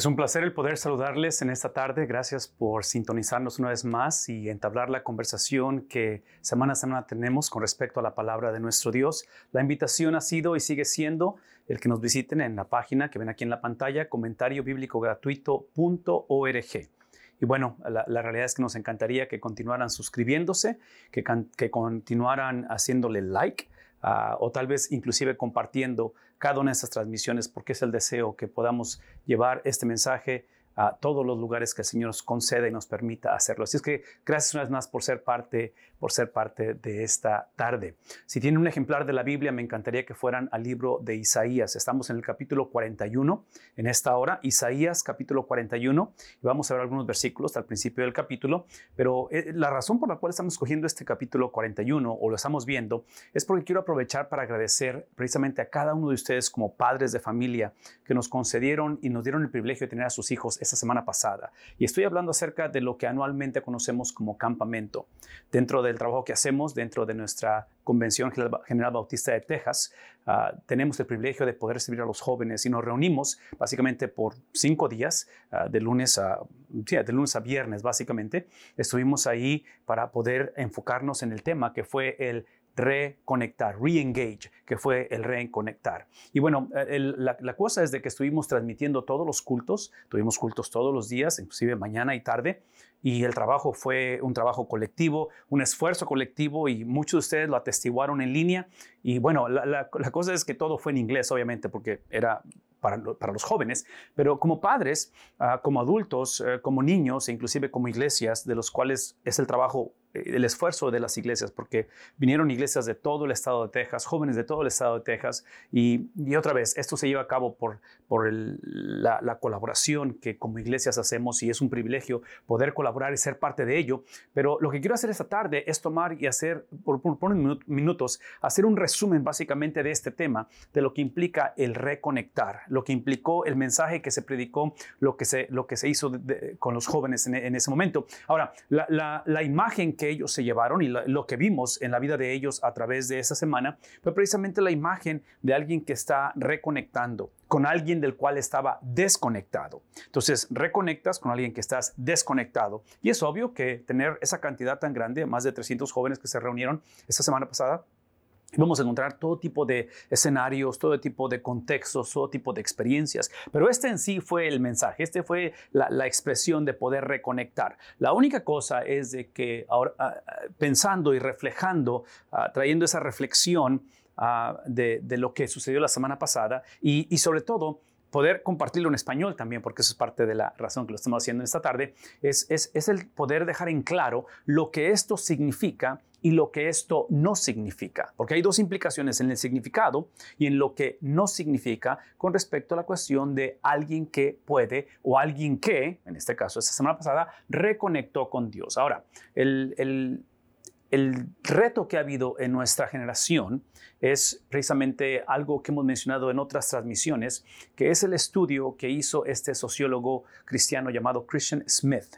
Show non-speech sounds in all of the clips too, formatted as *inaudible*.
Es un placer el poder saludarles en esta tarde. Gracias por sintonizarnos una vez más y entablar la conversación que semana a semana tenemos con respecto a la palabra de nuestro Dios. La invitación ha sido y sigue siendo el que nos visiten en la página que ven aquí en la pantalla, comentario bíblico gratuito.org. Y bueno, la, realidad es que nos encantaría que continuaran suscribiéndose, que, que continuaran haciéndole like Ah, o tal vez inclusive compartiendo cada una de estas transmisiones porque es el deseo que podamos llevar este mensaje a todos los lugares que el Señor nos concede y nos permita hacerlo. Así es que gracias una vez más por ser parte, por ser parte de esta tarde. Si tienen un ejemplar de la Biblia, me encantaría que fueran al libro de Isaías. Estamos en el capítulo 41 en esta hora, Isaías capítulo 41, y vamos a ver algunos versículos al principio del capítulo, pero eh, la razón por la cual estamos escogiendo este capítulo 41 o lo estamos viendo es porque quiero aprovechar para agradecer precisamente a cada uno de ustedes como padres de familia que nos concedieron y nos dieron el privilegio de tener a sus hijos esta semana pasada. Y estoy hablando acerca de lo que anualmente conocemos como campamento. Dentro del trabajo que hacemos, dentro de nuestra Convención General Bautista de Texas, ah, tenemos el privilegio de poder servir a los jóvenes y nos reunimos básicamente por cinco días, ah, de, lunes a, de lunes a viernes básicamente. Estuvimos ahí para poder enfocarnos en el tema que fue el reconectar, re-engage, que fue el reconectar. Y bueno, la, la, cosa es de que estuvimos transmitiendo todos los cultos, tuvimos cultos todos los días, inclusive mañana y tarde, y el trabajo fue un trabajo colectivo, un esfuerzo colectivo y muchos de ustedes lo atestiguaron en línea. Y bueno, la, cosa es que todo fue en inglés, obviamente, porque era para, los jóvenes, pero como padres, ah, como adultos, eh, como niños e inclusive como iglesias, de los cuales es el trabajo eh, el esfuerzo de las iglesias, porque vinieron iglesias de todo el estado de Texas, jóvenes de todo el estado de Texas, y, y otra vez, esto se lleva a cabo por, por la, la, colaboración que como iglesias hacemos y es un privilegio poder colaborar y ser parte de ello. Pero lo que quiero hacer esta tarde es tomar y hacer, por, por, por minutos, hacer un resumen básicamente de este tema, de lo que implica el reconectar, lo que implicó el mensaje que se predicó, lo que se, lo que se hizo con los jóvenes en, en, ese momento. Ahora, la, la, la imagen que ellos se llevaron y lo, que vimos en la vida de ellos a través de esa semana fue precisamente la imagen de alguien que está reconectando con alguien del cual estaba desconectado. Entonces, reconectas con alguien que estás desconectado. Y es obvio que tener esa cantidad tan grande, más de 300 jóvenes que se reunieron esta semana pasada, Vamos a encontrar todo tipo de escenarios, todo tipo de contextos, todo tipo de experiencias. Pero este en sí fue el mensaje, este fue la, expresión de poder reconectar. La única cosa es de que ahora, ah, ah, pensando y reflejando, ah, trayendo esa reflexión de, lo que sucedió la semana pasada y, sobre todo poder compartirlo en español también, porque eso es parte de la razón que lo estamos haciendo esta tarde, es, el poder dejar en claro lo que esto significa y lo que esto no significa, porque hay dos implicaciones en el significado y en lo que no significa con respecto a la cuestión de alguien que puede o alguien que, en este caso esta semana pasada, reconectó con Dios. Ahora, el, el reto que ha habido en nuestra generación es precisamente algo que hemos mencionado en otras transmisiones, que es el estudio que hizo este sociólogo cristiano llamado Christian Smith.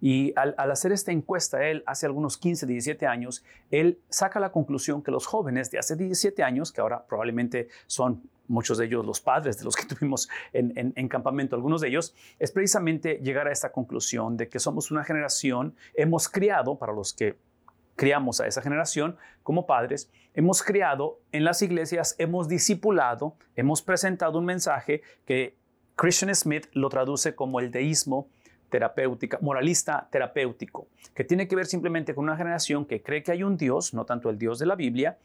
Y al, hacer esta encuesta, él hace algunos 15, 17 años, él saca la conclusión que los jóvenes de hace 17 años, que ahora probablemente son muchos de ellos los padres de los que *laughs* tuvimos en, en, campamento, algunos de ellos, es precisamente llegar a esta conclusión de que somos una generación, hemos criado, para los que criamos a esa generación como padres, hemos criado en las iglesias, hemos discipulado, hemos presentado un mensaje que Christian Smith lo traduce como el deísmo terapéutica, moralista terapéutico, que tiene que ver simplemente con una generación que cree que hay un Dios, no tanto el Dios de la Biblia,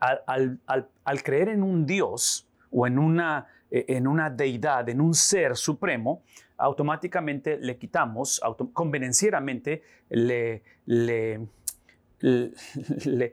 al, creer en un Dios o en una, eh, en una deidad, en un ser supremo, automáticamente le quitamos, convenencieramente le, le, le,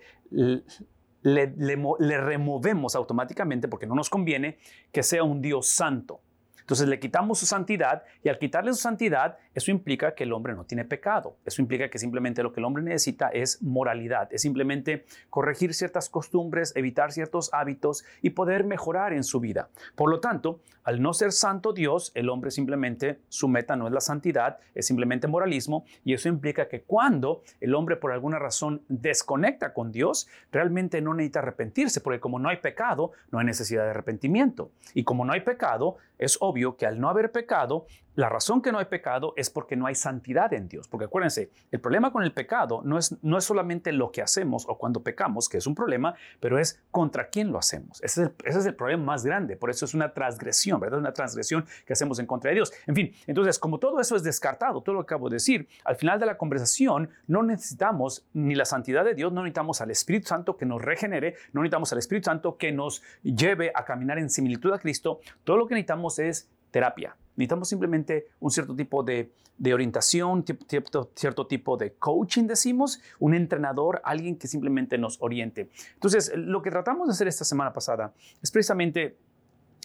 le, removemos automáticamente, porque no nos conviene, que sea un Dios santo. Entonces le quitamos su santidad y al quitarle su santidad, eso implica que el hombre no tiene pecado. Eso implica que simplemente lo que el hombre necesita es moralidad, es simplemente corregir ciertas costumbres, evitar ciertos hábitos y poder mejorar en su vida. Por lo tanto, al no ser santo Dios, el hombre simplemente, su meta no es la santidad, es simplemente moralismo y eso implica que cuando el hombre por alguna razón desconecta con Dios, realmente no necesita arrepentirse, porque como no hay pecado, no hay necesidad de arrepentimiento. Y como no hay pecado, es obvio que al no haber pecado, la razón que no hay pecado es porque no hay santidad en Dios. Porque acuérdense, el problema con el pecado no es, no es solamente lo que hacemos o cuando pecamos, que es un problema, pero es contra quién lo hacemos. Ese es el, ese es el problema más grande. Por eso es una transgresión, ¿verdad? Una transgresión que hacemos en contra de Dios. En fin, entonces, como todo eso es descartado, todo lo que acabo de decir, al final de la conversación no necesitamos ni la santidad de Dios, no necesitamos al Espíritu Santo que nos regenere, no necesitamos al Espíritu Santo que nos lleve a caminar en similitud a Cristo. Todo lo que necesitamos es terapia. Necesitamos simplemente un cierto tipo de, orientación, cierto, cierto, tipo de coaching, decimos, un entrenador, alguien que simplemente nos oriente. Entonces, lo que tratamos de hacer esta semana pasada es precisamente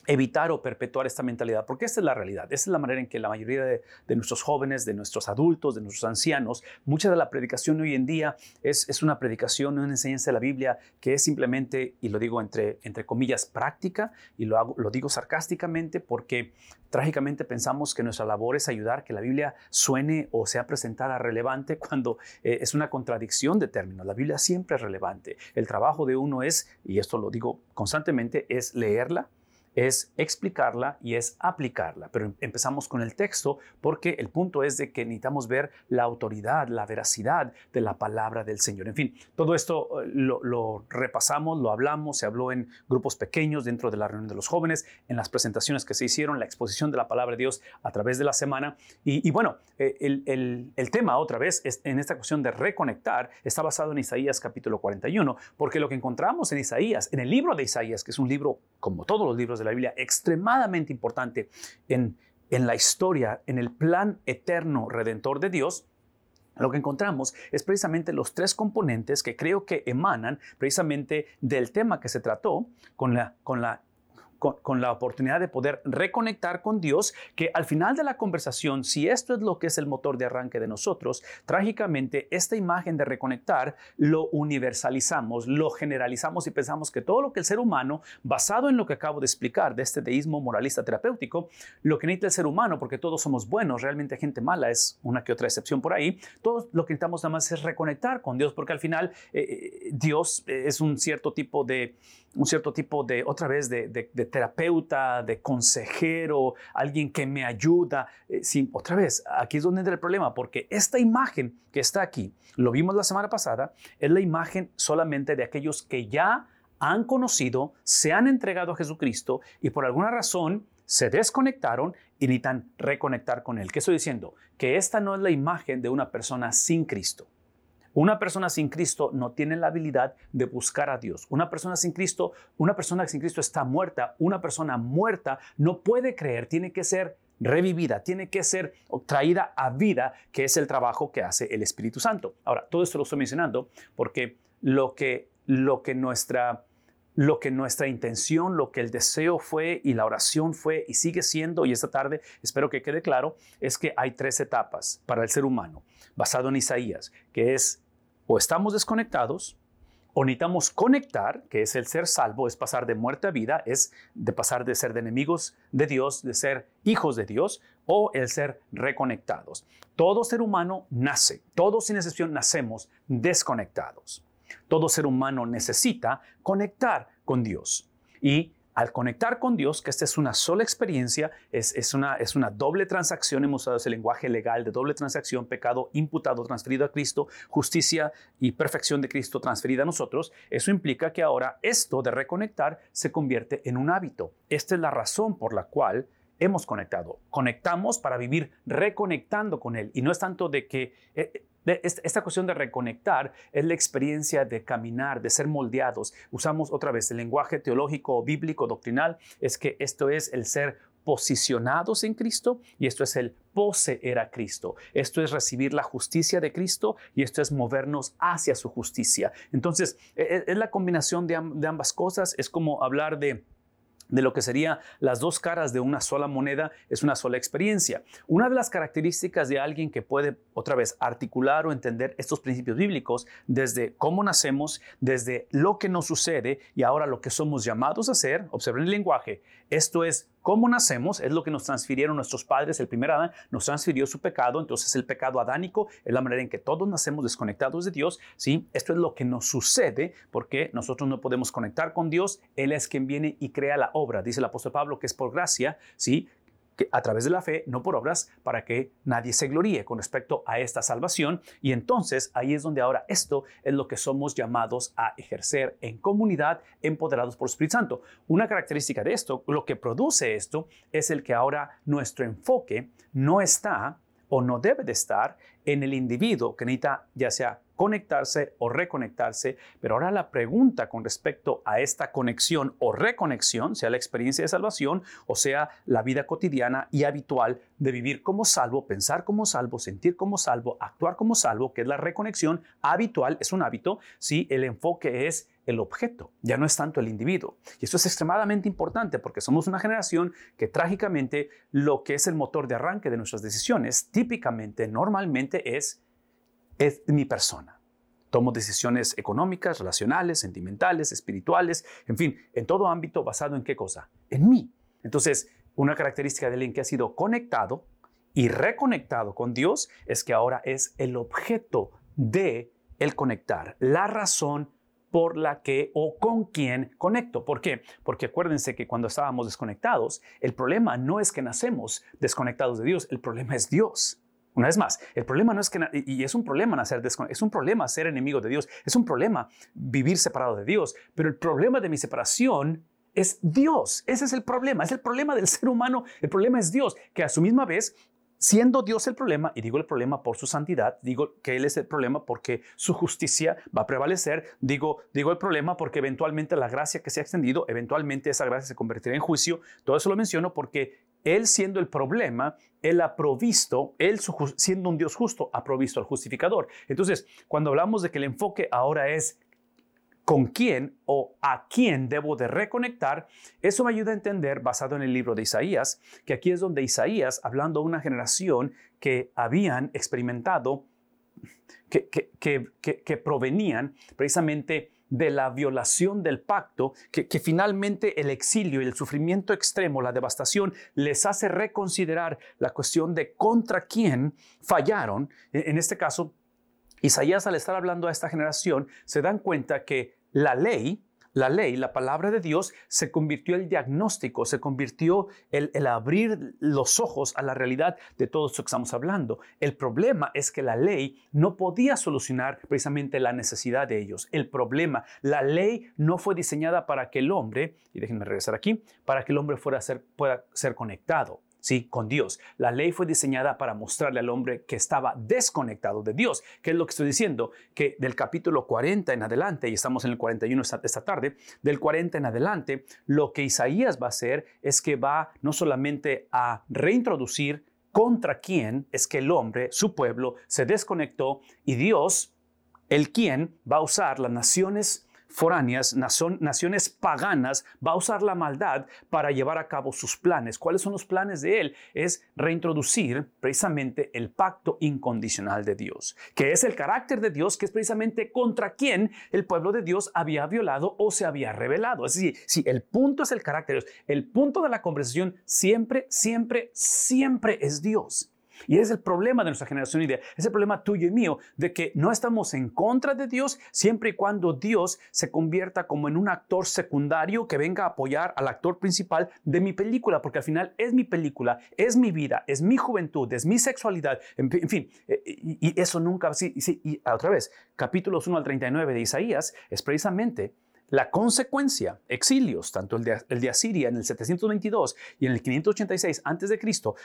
evitar o perpetuar esta mentalidad, porque esta es la realidad, esta es la manera en que la mayoría de, nuestros jóvenes, de nuestros adultos, de nuestros ancianos, mucha de la predicación hoy en día es, es una predicación, una enseñanza de la Biblia que es simplemente, y lo digo entre, entre comillas, práctica, y lo, hago, lo digo sarcásticamente porque trágicamente pensamos que nuestra labor es ayudar que la Biblia suene o sea presentada relevante cuando eh, es una contradicción de términos. La Biblia siempre es relevante. El trabajo de uno es, y esto lo digo constantemente, es leerla, es explicarla y es aplicarla. Pero em, empezamos con el texto porque el punto es de que necesitamos ver la autoridad, la veracidad de la palabra del Señor. En fin, todo esto eh, lo, repasamos, lo hablamos, se habló en grupos pequeños dentro de la reunión de los jóvenes, en las presentaciones que se hicieron, la exposición de la palabra de Dios a través de la semana. Y, bueno, eh, el, el, tema otra vez en esta cuestión de reconectar está basado en Isaías capítulo 41, porque lo que encontramos en Isaías, en el libro de Isaías, que es un libro como todos los libros la Biblia extremadamente importante en, en la historia, en el plan eterno redentor de Dios, lo que encontramos es precisamente los tres componentes que creo que emanan precisamente del tema que se trató con la, con la con, la oportunidad de poder reconectar con Dios, que al final de la conversación, si esto es lo que es el motor de arranque de nosotros, trágicamente esta imagen de reconectar lo universalizamos, lo generalizamos y pensamos que todo lo que el ser humano, basado en lo que acabo de explicar de este deísmo moralista terapéutico, lo que necesita el ser humano, porque todos somos buenos, realmente gente mala es una que otra excepción por ahí, todo lo que necesitamos nada más es reconectar con Dios, porque al final eh, eh, Dios es un cierto tipo de un cierto tipo de, otra vez, de, terapeuta, de consejero, alguien que me ayuda. Eh, otra vez, aquí es donde entra el problema, porque esta imagen que está aquí, lo vimos la semana pasada, es la imagen solamente de aquellos que ya han conocido, se han entregado a Jesucristo y por alguna razón se desconectaron y necesitan reconectar con Él. ¿Qué estoy diciendo? Que esta no es la imagen de una persona sin Cristo. Una persona sin Cristo no tiene la habilidad de buscar a Dios. Una persona sin Cristo, una persona sin Cristo está muerta. Una persona muerta no puede creer, tiene que ser revivida, tiene que ser traída a vida, que es el trabajo que hace el Espíritu Santo. Ahora, todo esto lo estoy mencionando porque lo que, lo que nuestra lo que nuestra intención, lo que el deseo fue y la oración fue y sigue siendo, y esta tarde espero que quede claro, es que hay tres etapas para el ser humano, basado en Isaías, que es o estamos desconectados, o necesitamos conectar, que es el ser salvo, es pasar de muerte a vida, es de pasar de ser de enemigos de Dios, de ser hijos de Dios, o el ser reconectados. Todo ser humano nace, todos sin excepción nacemos desconectados. Todo ser humano necesita conectar con Dios. Y al conectar con Dios, que esta es una sola experiencia, es, una, es una doble transacción, hemos usado ese lenguaje legal de doble transacción, pecado imputado, transferido a Cristo, justicia y perfección de Cristo transferida a nosotros, eso implica que ahora esto de reconectar se convierte en un hábito. Esta es la razón por la cual hemos conectado. Conectamos para vivir reconectando con Él. Y no es tanto de que eh, esta cuestión de reconectar es la experiencia de caminar, de ser moldeados. Usamos otra vez el lenguaje teológico, bíblico, doctrinal, es que esto es el ser posicionados en Cristo y esto es el poseer a Cristo. Esto es recibir la justicia de Cristo y esto es movernos hacia su justicia. Entonces, e, e, es la combinación de ambas cosas, es como hablar de de lo que serían las dos caras de una sola moneda es una sola experiencia. Una de las características de alguien que puede otra vez articular o entender estos principios bíblicos desde cómo nacemos, desde lo que nos sucede y ahora lo que somos llamados a hacer, observen el lenguaje, esto es cómo nacemos, es lo que nos transfirieron nuestros padres, el primer Adán nos transfirió su pecado, entonces el pecado adánico es la manera en que todos nacemos desconectados de Dios, ¿sí? Esto es lo que nos sucede porque nosotros no podemos conectar con Dios, Él es quien viene y crea la obra, dice el apóstol Pablo que es por gracia, ¿sí? A través de la fe, no por obras, para que nadie se gloríe con respecto a esta salvación. Y entonces ahí es donde ahora esto es lo que somos llamados a ejercer en comunidad, empoderados por el Espíritu Santo. Una característica de esto, lo que produce esto, es el que ahora nuestro enfoque no está o no debe de estar en el individuo que necesita ya sea conectarse o reconectarse, pero ahora la pregunta con respecto a esta conexión o reconexión, sea la experiencia de salvación o sea la vida cotidiana y habitual de vivir como salvo, pensar como salvo, sentir como salvo, actuar como salvo, que es la reconexión habitual, es un hábito, si el enfoque es el objeto, ya no es tanto el individuo. Y esto es extremadamente importante porque somos una generación que trágicamente lo que es el motor de arranque de nuestras decisiones típicamente, normalmente es es mi persona. Tomo decisiones económicas, relacionales, sentimentales, espirituales, en fin, en todo ámbito basado en qué cosa? En mí. Entonces, una característica de alguien que ha sido conectado y reconectado con Dios es que ahora es el objeto de el conectar, la razón por la que o con quién conecto. ¿Por qué? Porque acuérdense que cuando estábamos desconectados, el problema no es que nacemos desconectados de Dios, el problema es Dios. Una vez más, el problema no es que, y es un problema nacer es un problema ser enemigo de Dios, es un problema vivir separado de Dios, pero el problema de mi separación es Dios. Ese es el problema, es el problema del ser humano, el problema es Dios, que a su misma vez, siendo Dios el problema, y digo el problema por su santidad, digo que Él es el problema porque su justicia va a prevalecer, digo, digo el problema porque eventualmente la gracia que se ha extendido, eventualmente esa gracia se convertirá en juicio, todo eso lo menciono porque él siendo el problema, Él ha provisto, Él siendo un Dios justo, ha provisto al justificador. Entonces, cuando hablamos de que el enfoque ahora es con quién o a quién debo de reconectar, eso me ayuda a entender, basado en el libro de Isaías, que aquí es donde Isaías, hablando a una generación que habían experimentado, que, que provenían precisamente de la violación del pacto, que, finalmente el exilio y el sufrimiento extremo, la devastación, les hace reconsiderar la cuestión de contra quién fallaron. En este caso, Isaías al estar hablando a esta generación, se dan cuenta que la ley, la ley, la palabra de Dios, se convirtió el diagnóstico, se convirtió el, el, abrir los ojos a la realidad de todo esto que estamos hablando. El problema es que la ley no podía solucionar precisamente la necesidad de ellos. El problema, la ley no fue diseñada para que el hombre, y déjenme regresar aquí, para que el hombre fuera ser, pueda ser conectado. ¿Sí? con Dios. La ley fue diseñada para mostrarle al hombre que estaba desconectado de Dios. ¿Qué es lo que estoy diciendo? Que del capítulo 40 en adelante, y estamos en el 41 esta, esta tarde, del 40 en adelante, lo que Isaías va a hacer es que va no solamente a reintroducir contra quién es que el hombre, su pueblo, se desconectó y Dios, el quien va a usar las naciones foráneas, naciones paganas, va a usar la maldad para llevar a cabo sus planes. ¿Cuáles son los planes de él? Es reintroducir precisamente el pacto incondicional de Dios, que es el carácter de Dios, que es precisamente contra quien el pueblo de Dios había violado o se había revelado. Es decir, si el punto es el carácter de Dios, el punto de la conversación siempre, siempre, siempre es Dios. Y es el problema de nuestra generación idea, es el problema tuyo y mío, de que no estamos en contra de Dios siempre y cuando Dios se convierta como en un actor secundario que venga a apoyar al actor principal de mi película, porque al final es mi película, es mi vida, es mi juventud, es mi sexualidad, en, fin, eh, y, eso nunca, sí, sí, y otra vez, capítulos 1 al 39 de Isaías es precisamente la consecuencia, exilios, tanto el de, Asiria en el 722 y en el 586 a.C.,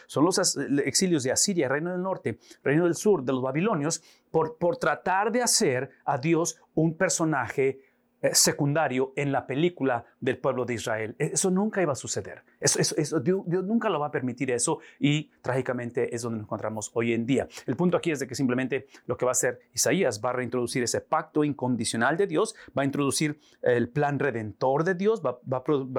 son los exilios de Asiria, Reino del Norte, Reino del Sur, de los babilonios, por, por tratar de hacer a Dios un personaje secundario en la película del pueblo de Israel. E, eso nunca iba a suceder. Eso, Dios, nunca lo va a permitir eso y trágicamente es donde nos encontramos hoy en día. El punto aquí es de que simplemente lo que va a hacer Isaías va a reintroducir ese pacto incondicional de Dios, va a introducir el plan redentor de Dios, va,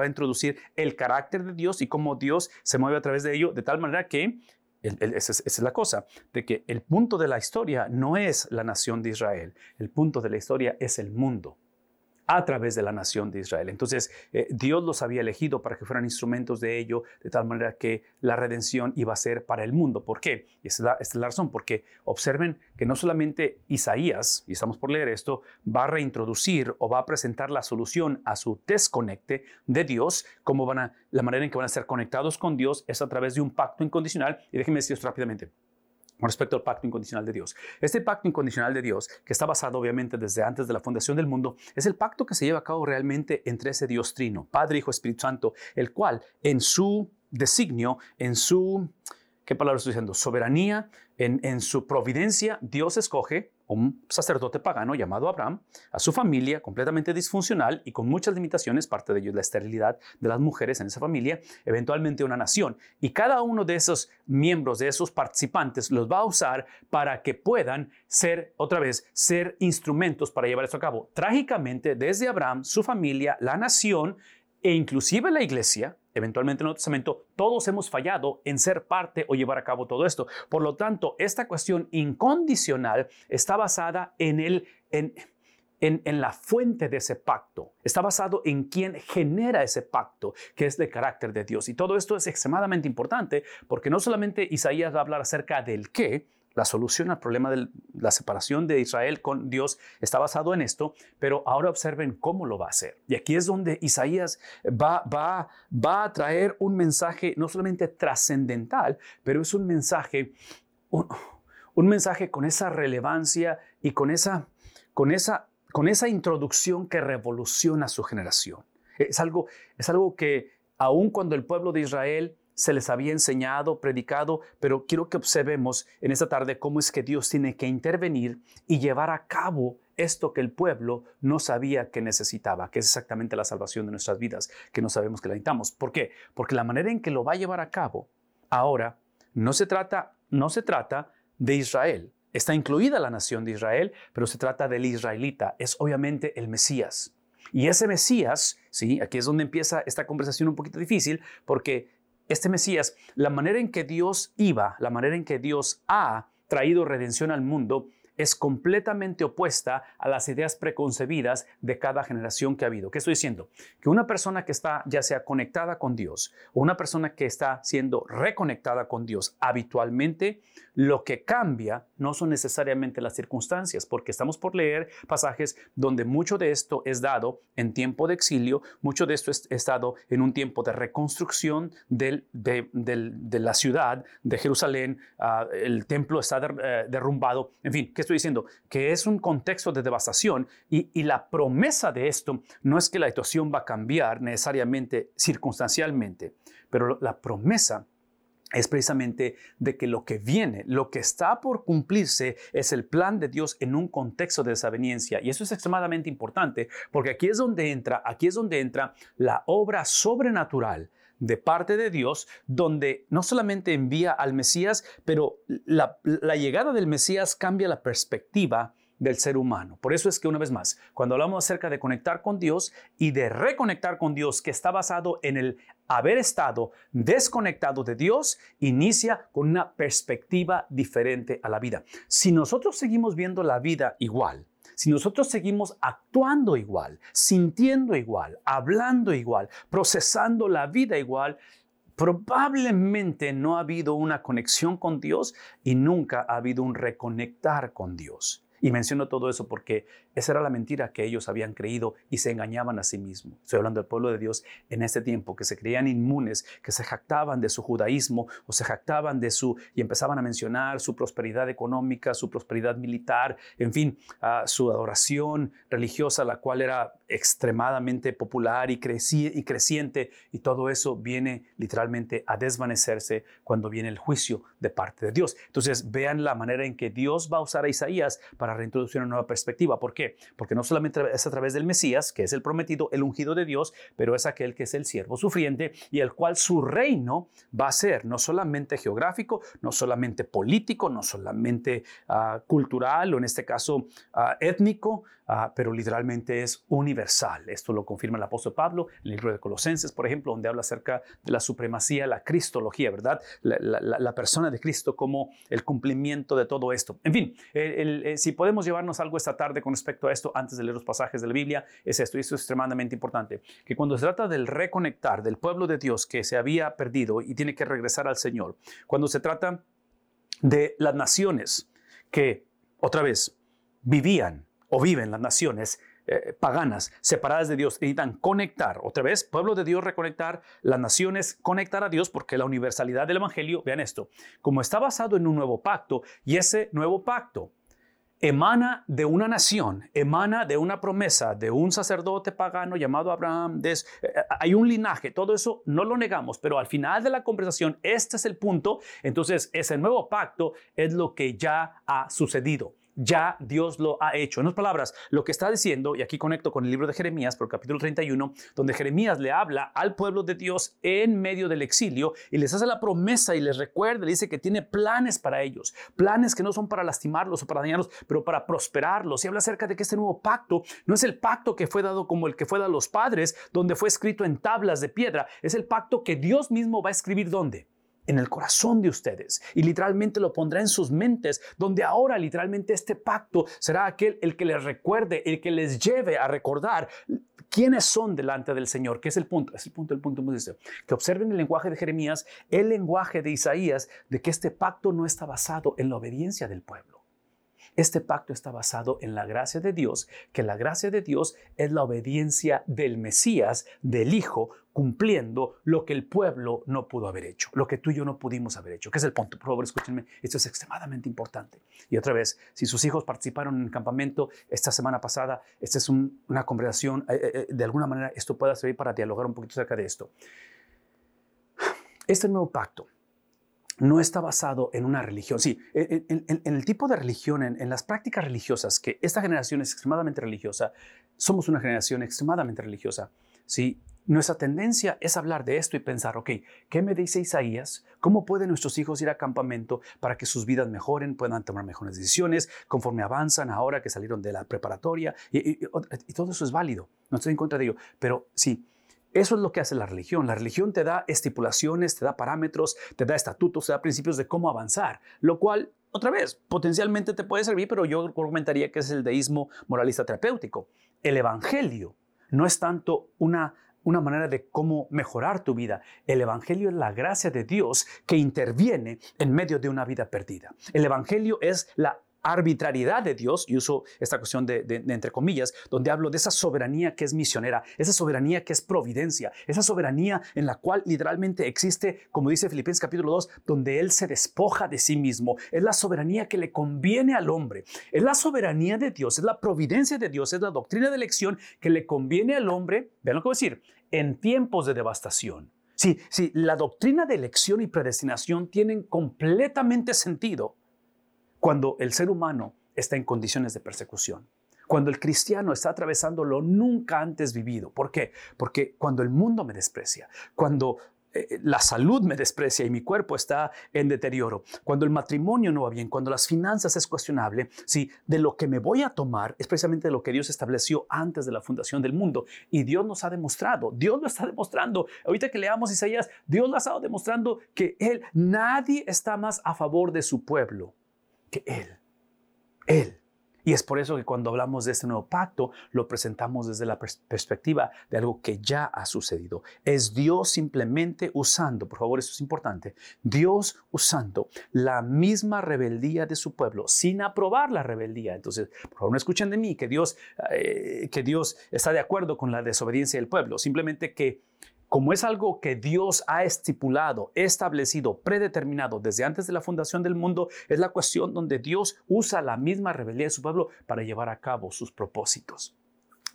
a introducir el carácter de Dios y cómo Dios se mueve a través de ello de tal manera que esa, es, la cosa, de que el punto de la historia no es la nación de Israel, el punto de la historia es el mundo a través de la nación de Israel. Entonces, eh, Dios los había elegido para que fueran instrumentos de ello, de tal manera que la redención iba a ser para el mundo. ¿Por qué? Y esta es la, razón, porque observen que no solamente Isaías, y estamos por leer esto, va a reintroducir o va a presentar la solución a su desconecte de Dios, cómo van a, la manera en que van a ser conectados con Dios es a través de un pacto incondicional. Y déjenme decir esto rápidamente respecto al pacto incondicional de Dios. Este pacto incondicional de Dios, que está basado obviamente desde antes de la fundación del mundo, es el pacto que se lleva a cabo realmente entre ese Dios trino, Padre, Hijo, Espíritu Santo, el cual en su designio, en su, ¿qué palabra estoy diciendo? Soberanía, en, en su providencia, Dios escoge un sacerdote pagano llamado Abraham, a su familia completamente disfuncional y con muchas limitaciones, parte de ello la esterilidad de las mujeres en esa familia, eventualmente una nación. Y cada uno de esos miembros, de esos participantes, los va a usar para que puedan ser, otra vez, ser instrumentos para llevar esto a cabo. Trágicamente, desde Abraham, su familia, la nación e inclusive la iglesia, eventualmente en Nuevo Testamento, todos hemos fallado en ser parte o llevar a cabo todo esto. Por lo tanto, esta cuestión incondicional está basada en, el, en, en, la fuente de ese pacto. Está basado en quien genera ese pacto, que es de carácter de Dios. Y todo esto es extremadamente importante porque no solamente Isaías va a hablar acerca del qué, la solución al problema de la separación de Israel con Dios está basado en esto, pero ahora observen cómo lo va a hacer. Y aquí es donde Isaías va, a traer un mensaje no solamente trascendental, pero es un mensaje, un, mensaje con esa relevancia y con esa, con, esa, con esa introducción que revoluciona su generación. Es algo, es algo que aun cuando el pueblo de Israel se les había enseñado, predicado, pero quiero que observemos en esta tarde cómo es que Dios tiene que intervenir y llevar a cabo esto que el pueblo no sabía que necesitaba, que es exactamente la salvación de nuestras vidas, que no sabemos que la necesitamos. ¿Por qué? Porque la manera en que lo va a llevar a cabo ahora no se trata, no se trata de Israel. Está incluida la nación de Israel, pero se trata del israelita. Es obviamente el Mesías. Y ese Mesías, sí, aquí es donde empieza esta conversación un poquito difícil, porque este Mesías, la manera en que Dios iba, la manera en que Dios ha traído redención al mundo, es completamente opuesta a las ideas preconcebidas de cada generación que ha habido. ¿Qué estoy diciendo? Que una persona que está ya sea conectada con Dios o una persona que está siendo reconectada con Dios habitualmente, lo que cambia no son necesariamente las circunstancias, porque estamos por leer pasajes donde mucho de esto es dado en tiempo de exilio, mucho de esto es, dado en un tiempo de reconstrucción de, la ciudad de Jerusalén, ah, el templo está eh, derrumbado, en fin, ¿qué estoy diciendo? Que es un contexto de devastación y, la promesa de esto no es que la situación va a cambiar necesariamente circunstancialmente, pero la promesa es precisamente de que lo que viene, lo que está por cumplirse es el plan de Dios en un contexto de desaveniencia. Y eso es extremadamente importante porque aquí es donde entra, aquí es donde entra la obra sobrenatural de parte de Dios, donde no solamente envía al Mesías, pero la, llegada del Mesías cambia la perspectiva del ser humano. Por eso es que una vez más, cuando hablamos acerca de conectar con Dios y de reconectar con Dios, que está basado en el haber estado desconectado de Dios, inicia con una perspectiva diferente a la vida. Si nosotros seguimos viendo la vida igual, si nosotros seguimos actuando igual, sintiendo igual, hablando igual, procesando la vida igual, probablemente no ha habido una conexión con Dios y nunca ha habido un reconectar con Dios. Y menciono todo eso porque esa era la mentira que ellos habían creído y se engañaban a sí mismos. Estoy hablando del pueblo de Dios en este tiempo, que se creían inmunes, que se jactaban de su judaísmo o se jactaban de su, y empezaban a mencionar su prosperidad económica, su prosperidad militar, en fin, su adoración religiosa, la cual era extremadamente popular y, y creciente. Y todo eso viene literalmente a desvanecerse cuando viene el juicio de parte de Dios. Entonces, vean la manera en que Dios va a usar a Isaías para reintroducir una nueva perspectiva. ¿Por qué? Porque no solamente es a través del Mesías, que es el prometido, el ungido de Dios, pero es aquel que es el siervo sufriente y el cual su reino va a ser no solamente geográfico, no solamente político, no solamente ah, cultural o en este caso ah, étnico, ah, pero literalmente es universal. Esto lo confirma el apóstol Pablo en el libro de Colosenses, por ejemplo, donde habla acerca de la supremacía, la cristología, ¿verdad? La, persona de Cristo como el cumplimiento de todo esto. En fin, eh, si podemos llevarnos algo esta tarde con respecto a esto antes de leer los pasajes de la Biblia, es esto, y esto es extremadamente importante, que cuando se trata del reconectar del pueblo de Dios que se había perdido y tiene que regresar al Señor, cuando se trata de las naciones que, otra vez, vivían o viven las naciones eh, paganas separadas de Dios necesitan conectar, otra vez, pueblo de Dios reconectar, las naciones conectar a Dios porque la universalidad del Evangelio, vean esto, como está basado en un nuevo pacto y ese nuevo pacto emana de una nación, emana de una promesa de un sacerdote pagano llamado Abraham. Eh, hay un linaje, todo eso no lo negamos, pero al final de la conversación, este es el punto. Entonces, ese nuevo pacto es lo que ya ha sucedido ya Dios lo ha hecho. En otras palabras, lo que está diciendo, y aquí conecto con el libro de Jeremías, por el capítulo 31, donde Jeremías le habla al pueblo de Dios en medio del exilio y les hace la promesa y les recuerda, le dice que tiene planes para ellos, planes que no son para lastimarlos o para dañarlos, pero para prosperarlos. Y habla acerca de que este nuevo pacto no es el pacto que fue dado como el que fue dado a los padres, donde fue escrito en tablas de piedra, es el pacto que Dios mismo va a escribir ¿dónde? En el corazón de ustedes y literalmente lo pondrá en sus mentes, donde ahora literalmente este pacto será aquel el que les recuerde, el que les lleve a recordar quiénes son delante del Señor, que es el punto, es el punto, el punto, dice, que observen el lenguaje de Jeremías, el lenguaje de Isaías, de que este pacto no está basado en la obediencia del pueblo. Este pacto está basado en la gracia de Dios, que la gracia de Dios es la obediencia del Mesías, del Hijo, cumpliendo lo que el pueblo no pudo haber hecho, lo que tú y yo no pudimos haber hecho. ¿Qué es el punto? Por favor, escúchenme, esto es extremadamente importante. Y otra vez, si sus hijos participaron en el campamento esta semana pasada, esta es una conversación, eh, eh, eh, de alguna manera esto pueda servir para dialogar un poquito acerca de esto. Este nuevo pacto no está basado en una religión. Sí, en, el tipo de religión, en, las prácticas religiosas, que esta generación es extremadamente religiosa, somos una generación extremadamente religiosa. Sí, nuestra tendencia es hablar de esto y pensar, ok, ¿qué me dice Isaías? ¿Cómo pueden nuestros hijos ir a campamento para que sus vidas mejoren, puedan tomar mejores decisiones conforme avanzan ahora que salieron de la preparatoria? Y, todo eso es válido, no estoy en contra de ello, pero sí, eso es lo que hace la religión. La religión te da estipulaciones, te da parámetros, te da estatutos, te da principios de cómo avanzar, lo cual, otra vez, potencialmente te puede servir, pero yo argumentaría que es el deísmo moralista terapéutico. El Evangelio no es tanto una una manera de cómo mejorar tu vida. El Evangelio es la gracia de Dios que interviene en medio de una vida perdida. El Evangelio es la arbitrariedad de Dios, y uso esta cuestión de, entre comillas, donde hablo de esa soberanía que es misionera, esa soberanía que es providencia, esa soberanía en la cual literalmente existe, como dice Filipenses capítulo 2, donde Él se despoja de sí mismo. Es la soberanía que le conviene al hombre. Es la soberanía de Dios, es la providencia de Dios, es la doctrina de elección que le conviene al hombre, vean lo que voy a decir, en tiempos de devastación. Sí, sí, la doctrina de elección y predestinación tienen completamente sentido cuando el ser humano está en condiciones de persecución. Cuando el cristiano está atravesando lo nunca antes vivido. ¿Por qué? Porque cuando el mundo me desprecia, cuando eh, la salud me desprecia y mi cuerpo está en deterioro, cuando el matrimonio no va bien, cuando las finanzas es cuestionable, sí, de lo que me voy a tomar es precisamente de lo que Dios estableció antes de la fundación del mundo. Y Dios nos ha demostrado, Dios lo está demostrando. Ahorita que leamos Isaías, Dios lo ha estado demostrando que Él, nadie está más a favor de su pueblo que Él. Él. Y es por eso que cuando hablamos de este nuevo pacto, lo presentamos desde la perspectiva de algo que ya ha sucedido. Es Dios simplemente usando, por favor, esto es importante, Dios usando la misma rebeldía de su pueblo sin aprobar la rebeldía. Entonces, por favor, no escuchen de mí que Dios, eh, que Dios está de acuerdo con la desobediencia del pueblo, simplemente que como es algo que Dios ha estipulado, establecido, predeterminado desde antes de la fundación del mundo, es la cuestión donde Dios usa la misma rebeldía de su pueblo para llevar a cabo sus propósitos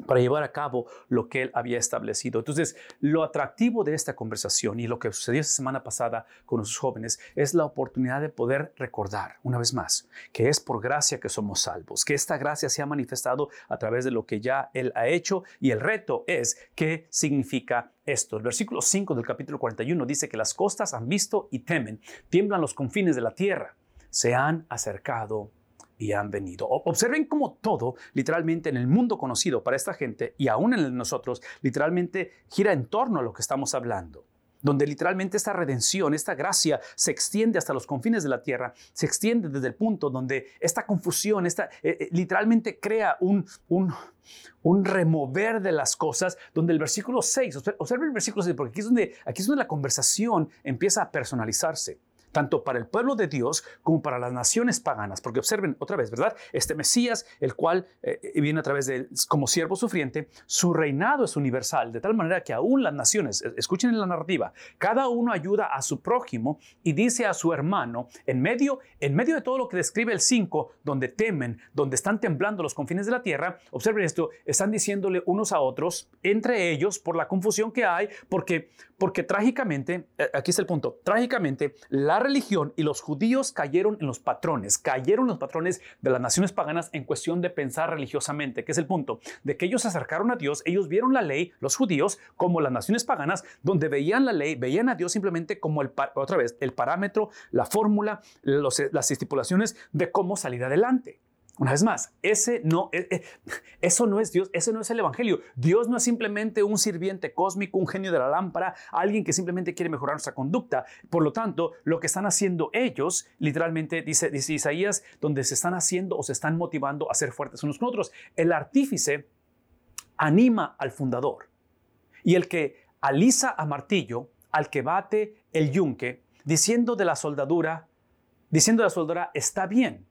para llevar a cabo lo que él había establecido. Entonces, lo atractivo de esta conversación y lo que sucedió esta semana pasada con los jóvenes es la oportunidad de poder recordar una vez más que es por gracia que somos salvos, que esta gracia se ha manifestado a través de lo que ya él ha hecho y el reto es qué significa esto. El versículo 5 del capítulo 41 dice que las costas han visto y temen, tiemblan los confines de la tierra, se han acercado y han venido. Observen cómo todo, literalmente en el mundo conocido para esta gente y aún en nosotros, literalmente gira en torno a lo que estamos hablando donde literalmente esta redención, esta gracia se extiende hasta los confines de la tierra, se extiende desde el punto donde esta confusión, esta, eh, eh, literalmente crea un, un, un, remover de las cosas, donde el versículo 6, observen el versículo 6, porque aquí es, donde, aquí es donde la conversación empieza a personalizarse tanto para el pueblo de Dios como para las naciones paganas. Porque observen otra vez, ¿verdad? Este Mesías, el cual eh, viene a través de como siervo sufriente, su reinado es universal, de tal manera que aún las naciones, escuchen en la narrativa, cada uno ayuda a su prójimo y dice a su hermano, en medio, en medio de todo lo que describe el 5, donde temen, donde están temblando los confines de la tierra, observen esto, están diciéndole unos a otros, entre ellos, por la confusión que hay, porque, porque trágicamente, eh, aquí es el punto, trágicamente, la religión y los judíos cayeron en los patrones, cayeron en los patrones de las naciones paganas en cuestión de pensar religiosamente, que es el punto de que ellos se acercaron a Dios, ellos vieron la ley, los judíos, como las naciones paganas, donde veían la ley, veían a Dios simplemente como el, otra vez, el parámetro, la fórmula, las estipulaciones de cómo salir adelante. Una vez más, ese no, e, e, eso no es Dios, ese no es el Evangelio. Dios no es simplemente un sirviente cósmico, un genio de la lámpara, alguien que simplemente quiere mejorar nuestra conducta. Por lo tanto, lo que están haciendo ellos, literalmente dice, Isaías, donde se están haciendo o se están motivando a ser fuertes unos con otros. El artífice anima al fundador y el que alisa a martillo, al que bate el yunque, diciendo de la soldadura, diciendo de la soldadura, está bien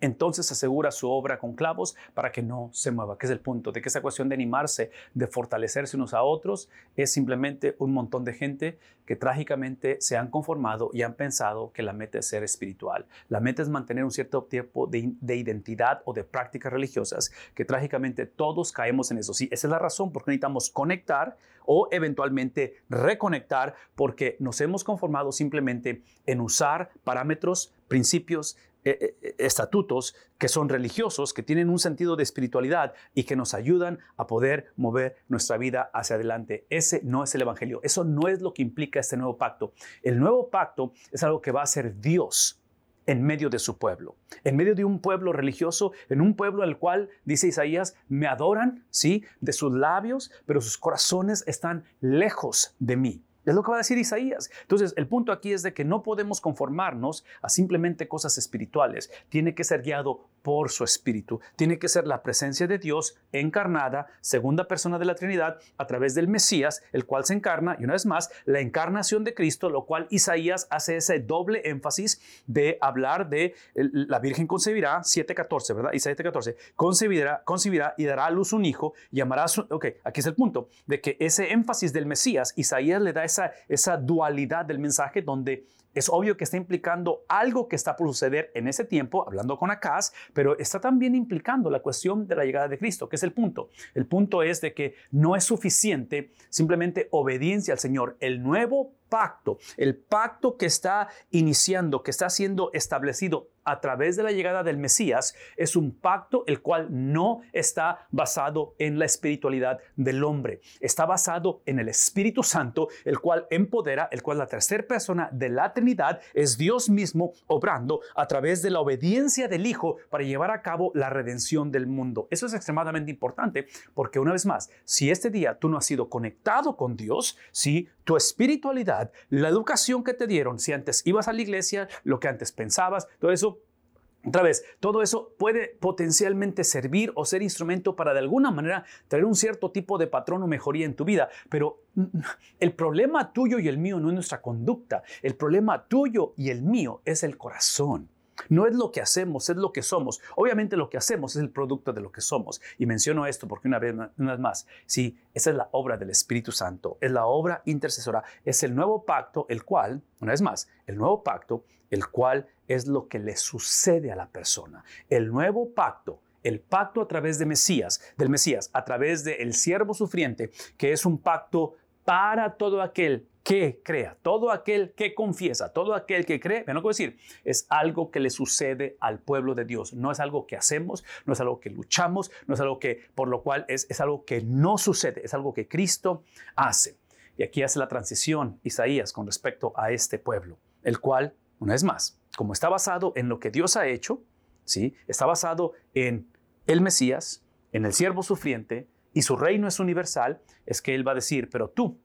entonces asegura su obra con clavos para que no se mueva, que es el punto de que esa cuestión de animarse, de fortalecerse unos a otros, es simplemente un montón de gente que trágicamente se han conformado y han pensado que la meta es ser espiritual. La meta es mantener un cierto tipo de, identidad o de prácticas religiosas que trágicamente todos caemos en eso. Sí, esa es la razón por qué necesitamos conectar o eventualmente reconectar porque nos hemos conformado simplemente en usar parámetros, principios, eh, eh, estatutos que son religiosos, que tienen un sentido de espiritualidad y que nos ayudan a poder mover nuestra vida hacia adelante. Ese no es el Evangelio, eso no es lo que implica este nuevo pacto. El nuevo pacto es algo que va a ser Dios en medio de su pueblo, en medio de un pueblo religioso, en un pueblo al cual, dice Isaías, me adoran, sí, de sus labios, pero sus corazones están lejos de mí. Es lo que va a decir Isaías. Entonces, el punto aquí es de que no podemos conformarnos a simplemente cosas espirituales. Tiene que ser guiado por su espíritu. Tiene que ser la presencia de Dios encarnada, segunda persona de la Trinidad, a través del Mesías, el cual se encarna, y una vez más, la encarnación de Cristo, lo cual Isaías hace ese doble énfasis de hablar de la Virgen concebirá, 7.14, ¿verdad? Isaías 7.14, concebirá, concebirá y dará a luz un hijo, llamará a su... Ok, aquí es el punto, de que ese énfasis del Mesías, Isaías le da esa, esa dualidad del mensaje donde es obvio que está implicando algo que está por suceder en ese tiempo, hablando con Acaz, pero está también implicando la cuestión de la llegada de Cristo, que es el punto. El punto es de que no es suficiente simplemente obediencia al Señor. El nuevo pacto, el pacto que está iniciando, que está siendo establecido a través de la llegada del Mesías, es un pacto el cual no está basado en la espiritualidad del hombre, está basado en el Espíritu Santo, el cual empodera, el cual la tercera persona de la Trinidad es Dios mismo obrando a través de la obediencia del Hijo para llevar a cabo la redención del mundo. Eso es extremadamente importante porque una vez más, si este día tú no has sido conectado con Dios, si tu espiritualidad, la educación que te dieron, si antes ibas a la iglesia, lo que antes pensabas, todo eso otra vez, todo eso puede potencialmente servir o ser instrumento para de alguna manera traer un cierto tipo de patrón o mejoría en tu vida, pero el problema tuyo y el mío no es nuestra conducta, el problema tuyo y el mío es el corazón. No es lo que hacemos, es lo que somos. Obviamente lo que hacemos es el producto de lo que somos. Y menciono esto porque una vez, una vez más, sí, esa es la obra del Espíritu Santo, es la obra intercesora, es el nuevo pacto, el cual, una vez más, el nuevo pacto, el cual es lo que le sucede a la persona. El nuevo pacto el pacto a través de Mesías, del Mesías, a través del siervo sufriente, que es un pacto para todo aquel que crea, todo aquel que confiesa, todo aquel que cree, pero no decir, es algo que le sucede al pueblo de Dios. No es algo que hacemos, no es algo que luchamos, no es algo que, por lo cual es, es algo que no sucede, es algo que Cristo hace. Y aquí hace la transición Isaías con respecto a este pueblo, el cual, una vez más, como está basado en lo que Dios ha hecho, ¿sí? Está basado en el Mesías, en el siervo sufriente, y su reino es universal, es que Él va a decir, pero tú,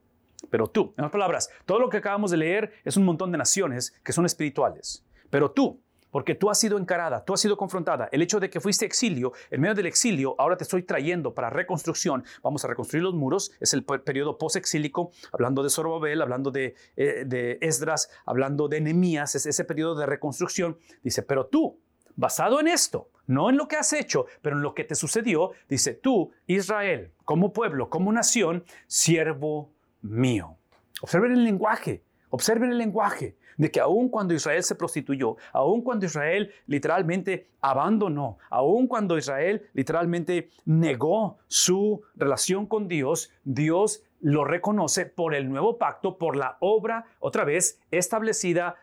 pero tú, en otras palabras, todo lo que acabamos de leer es un montón de naciones que son espirituales, pero tú, porque tú has sido encarada, tú has sido confrontada. El hecho de que fuiste exilio, en medio del exilio, ahora te estoy trayendo para reconstrucción. Vamos a reconstruir los muros, es el periodo post-exílico, hablando de Zorobabel, hablando de, eh, de Esdras, hablando de Nehemías, es ese periodo de reconstrucción. Dice, pero tú, basado en esto, no en lo que has hecho, pero en lo que te sucedió, dice, tú, Israel, como pueblo, como nación, siervo mío. Observen el lenguaje, observen el lenguaje de que aun cuando Israel se prostituyó, aun cuando Israel literalmente abandonó, aun cuando Israel literalmente negó su relación con Dios, Dios lo reconoce por el nuevo pacto, por la obra, otra vez, establecida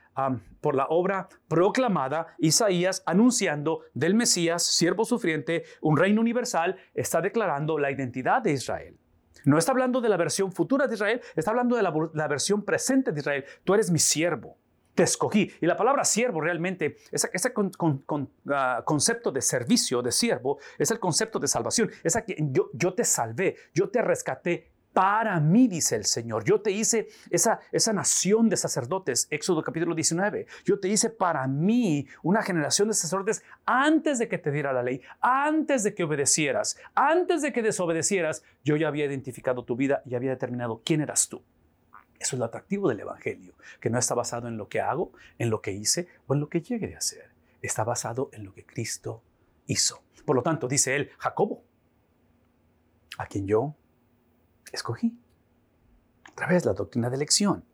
por la obra proclamada, Isaías anunciando del Mesías, siervo sufriente, un reino universal, está declarando la identidad de Israel. No está hablando de la versión futura de Israel, está hablando de la, versión presente de Israel. Tú eres mi siervo te escogí. Y la palabra siervo realmente, ese, ah, concepto de servicio, de siervo, es el concepto de salvación. Es que yo, yo te salvé, yo te rescaté para mí, dice el Señor. Yo te hice esa, esa nación de sacerdotes, Éxodo capítulo 19. Yo te hice para mí una generación de sacerdotes antes de que te diera la ley, antes de que obedecieras, antes de que desobedecieras. Yo ya había identificado tu vida y había determinado quién eras tú. Eso es lo atractivo del Evangelio, que no está basado en lo que hago, en lo que hice o en lo que llegue a hacer. Está basado en lo que Cristo hizo. Por lo tanto, dice él, Jacobo, a quien yo escogí. Otra vez la doctrina de elección.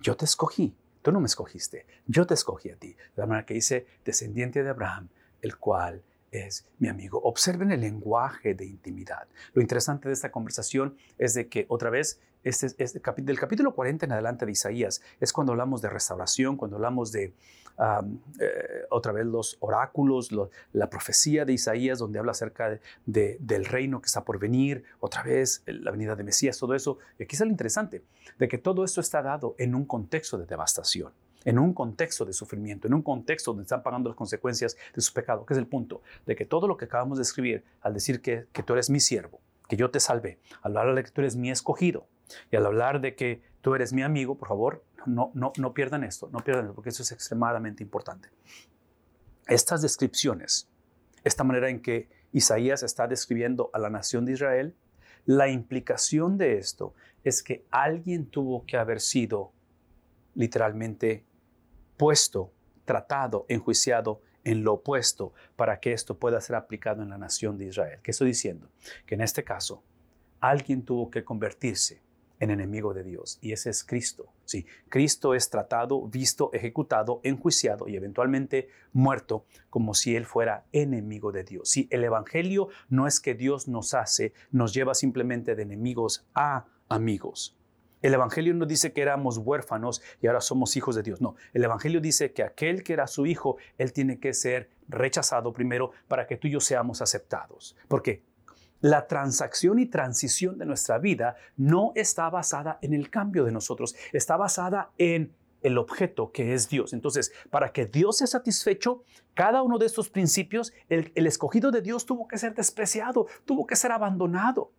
Yo te escogí, tú no me escogiste, yo te escogí a ti. De la manera que dice, descendiente de Abraham, el cual es mi amigo. Observen el lenguaje de intimidad. Lo interesante de esta conversación es de que otra vez este, este, del capítulo 40 en adelante de Isaías es cuando hablamos de restauración, cuando hablamos de eh, otra vez los oráculos, la profecía de Isaías, donde habla acerca de, del reino que está por venir, otra vez la venida de Mesías, todo eso. Y aquí es lo interesante, de que todo esto está dado en un contexto de devastación en un contexto de sufrimiento, en un contexto donde están pagando las consecuencias de su pecado, que es el punto de que todo lo que acabamos de escribir, al decir que, que tú eres mi siervo, que yo te salvé, al hablar de que tú eres mi escogido y al hablar de que tú eres mi amigo, por favor, no, no, no pierdan esto, no pierdan esto, porque eso es extremadamente importante. Estas descripciones, esta manera en que Isaías está describiendo a la nación de Israel, la implicación de esto es que alguien tuvo que haber sido literalmente puesto, tratado, enjuiciado en lo opuesto para que esto pueda ser aplicado en la nación de Israel. ¿Qué estoy diciendo? Que en este caso, alguien tuvo que convertirse en enemigo de Dios y ese es Cristo. Sí, Cristo es tratado, visto, ejecutado, enjuiciado y eventualmente muerto como si él fuera enemigo de Dios. Sí, el evangelio no es que Dios nos hace, nos lleva simplemente de enemigos a amigos. El Evangelio no dice que éramos huérfanos y ahora somos hijos de Dios. No, el Evangelio dice que aquel que era su hijo, él tiene que ser rechazado primero para que tú y yo seamos aceptados. Porque la transacción y transición de nuestra vida no está basada en el cambio de nosotros, está basada en el objeto que es Dios. Entonces, para que Dios sea satisfecho, cada uno de estos principios, el, el escogido de Dios tuvo que ser despreciado, tuvo que ser abandonado,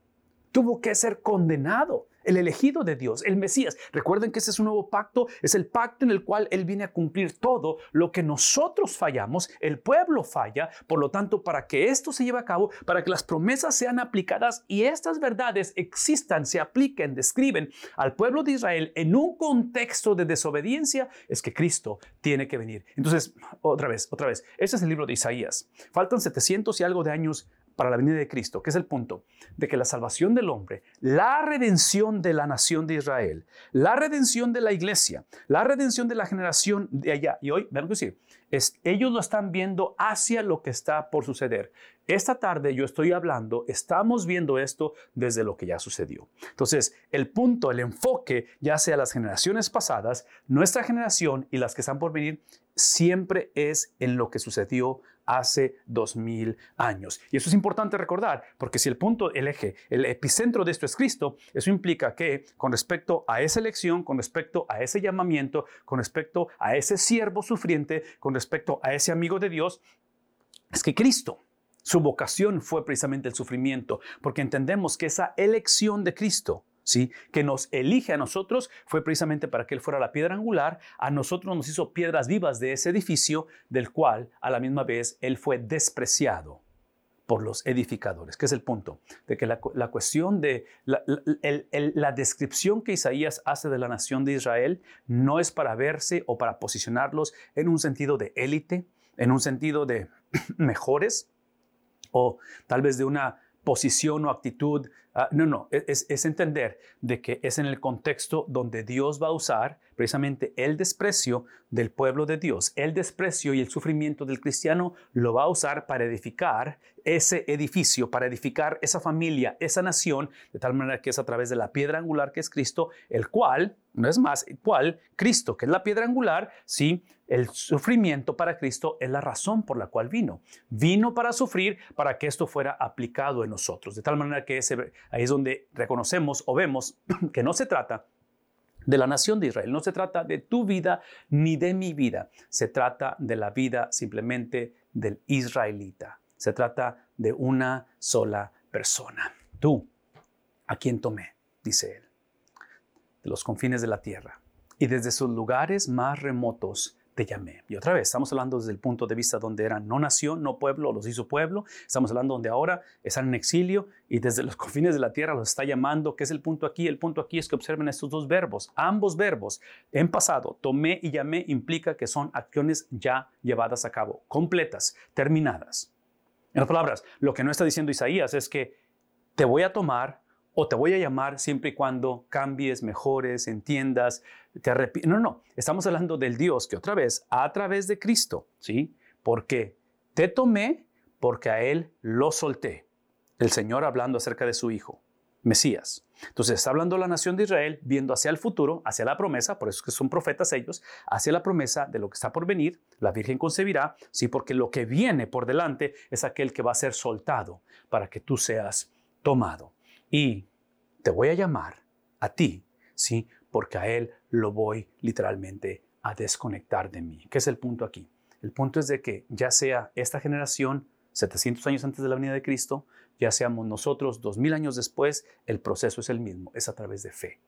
tuvo que ser condenado el elegido de Dios, el Mesías. Recuerden que ese es un nuevo pacto, es el pacto en el cual Él viene a cumplir todo lo que nosotros fallamos, el pueblo falla, por lo tanto, para que esto se lleve a cabo, para que las promesas sean aplicadas y estas verdades existan, se apliquen, describen al pueblo de Israel en un contexto de desobediencia, es que Cristo tiene que venir. Entonces, otra vez, otra vez, este es el libro de Isaías. Faltan 700 y algo de años para la venida de Cristo, que es el punto de que la salvación del hombre, la redención de la nación de Israel, la redención de la iglesia, la redención de la generación de allá, y hoy, verlo decir, es, ellos lo están viendo hacia lo que está por suceder. Esta tarde yo estoy hablando, estamos viendo esto desde lo que ya sucedió. Entonces, el punto, el enfoque, ya sea las generaciones pasadas, nuestra generación y las que están por venir, siempre es en lo que sucedió hace dos mil años. Y eso es importante recordar, porque si el punto, el eje, el epicentro de esto es Cristo, eso implica que con respecto a esa elección, con respecto a ese llamamiento, con respecto a ese siervo sufriente, con respecto a ese amigo de Dios, es que Cristo, su vocación fue precisamente el sufrimiento, porque entendemos que esa elección de Cristo, que nos elige a nosotros, fue precisamente para que Él fuera la piedra angular, a nosotros nos hizo piedras vivas de ese edificio, del cual a la misma vez Él fue despreciado por los edificadores, que es el punto, de que la, cuestión de la, la, descripción que Isaías hace de la nación de Israel no es para verse o para posicionarlos en un sentido de élite, en un sentido de *clears throat* mejores o tal vez de una posición o actitud. Ah, no, no, e, es, es, entender de que es en el contexto donde Dios va a usar precisamente el desprecio del pueblo de Dios. El desprecio y el sufrimiento del cristiano lo va a usar para edificar ese edificio, para edificar esa familia, esa nación, de tal manera que es a través de la piedra angular que es Cristo, el cual, no es más, el cual Cristo, que es la piedra angular, sí, el sufrimiento para Cristo es la razón por la cual vino. Vino para sufrir, para que esto fuera aplicado en nosotros. De tal manera que ese, ahí es donde reconocemos o vemos *clears throat* que no se trata de la nación de Israel. No se trata de tu vida ni de mi vida. Se trata de la vida simplemente del israelita. Se trata de una sola persona. Tú, a quien tomé, dice él, de los confines de la tierra y desde sus lugares más remotos Y otra vez, estamos hablando desde el punto de vista donde eran no nación, no pueblo, los hizo pueblo. Estamos hablando donde ahora están en exilio y desde los *laughs* confines de la tierra los está llamando. ¿Qué es el punto aquí? El punto aquí es que observen estos dos verbos. Ambos verbos en pasado, tomé y llamé, implica que son acciones ya llevadas a cabo, completas, terminadas. En otras palabras, lo que no está diciendo Isaías es que te voy a tomar o te voy a llamar siempre y cuando cambies, mejores, entiendas, te arrepientes. No, no, estamos hablando del Dios que otra vez, a través de Cristo, ¿sí? Porque te tomé porque a Él lo solté. El Señor hablando acerca de su Hijo, Mesías. Entonces está hablando la nación de Israel viendo hacia el futuro, hacia la promesa, por eso es que son profetas ellos, hacia la promesa de lo que está por venir, la Virgen concebirá, sí, porque lo que viene por delante es aquel que va a ser soltado para que tú seas tomado y te voy a llamar a ti, ¿sí? Porque a Él lo voy literalmente a desconectar de mí. ¿Qué es el punto aquí? El punto es de que ya sea esta generación, 700 años antes de la venida de Cristo, ya seamos nosotros 2000 años después, el proceso es el mismo, es a través de fe.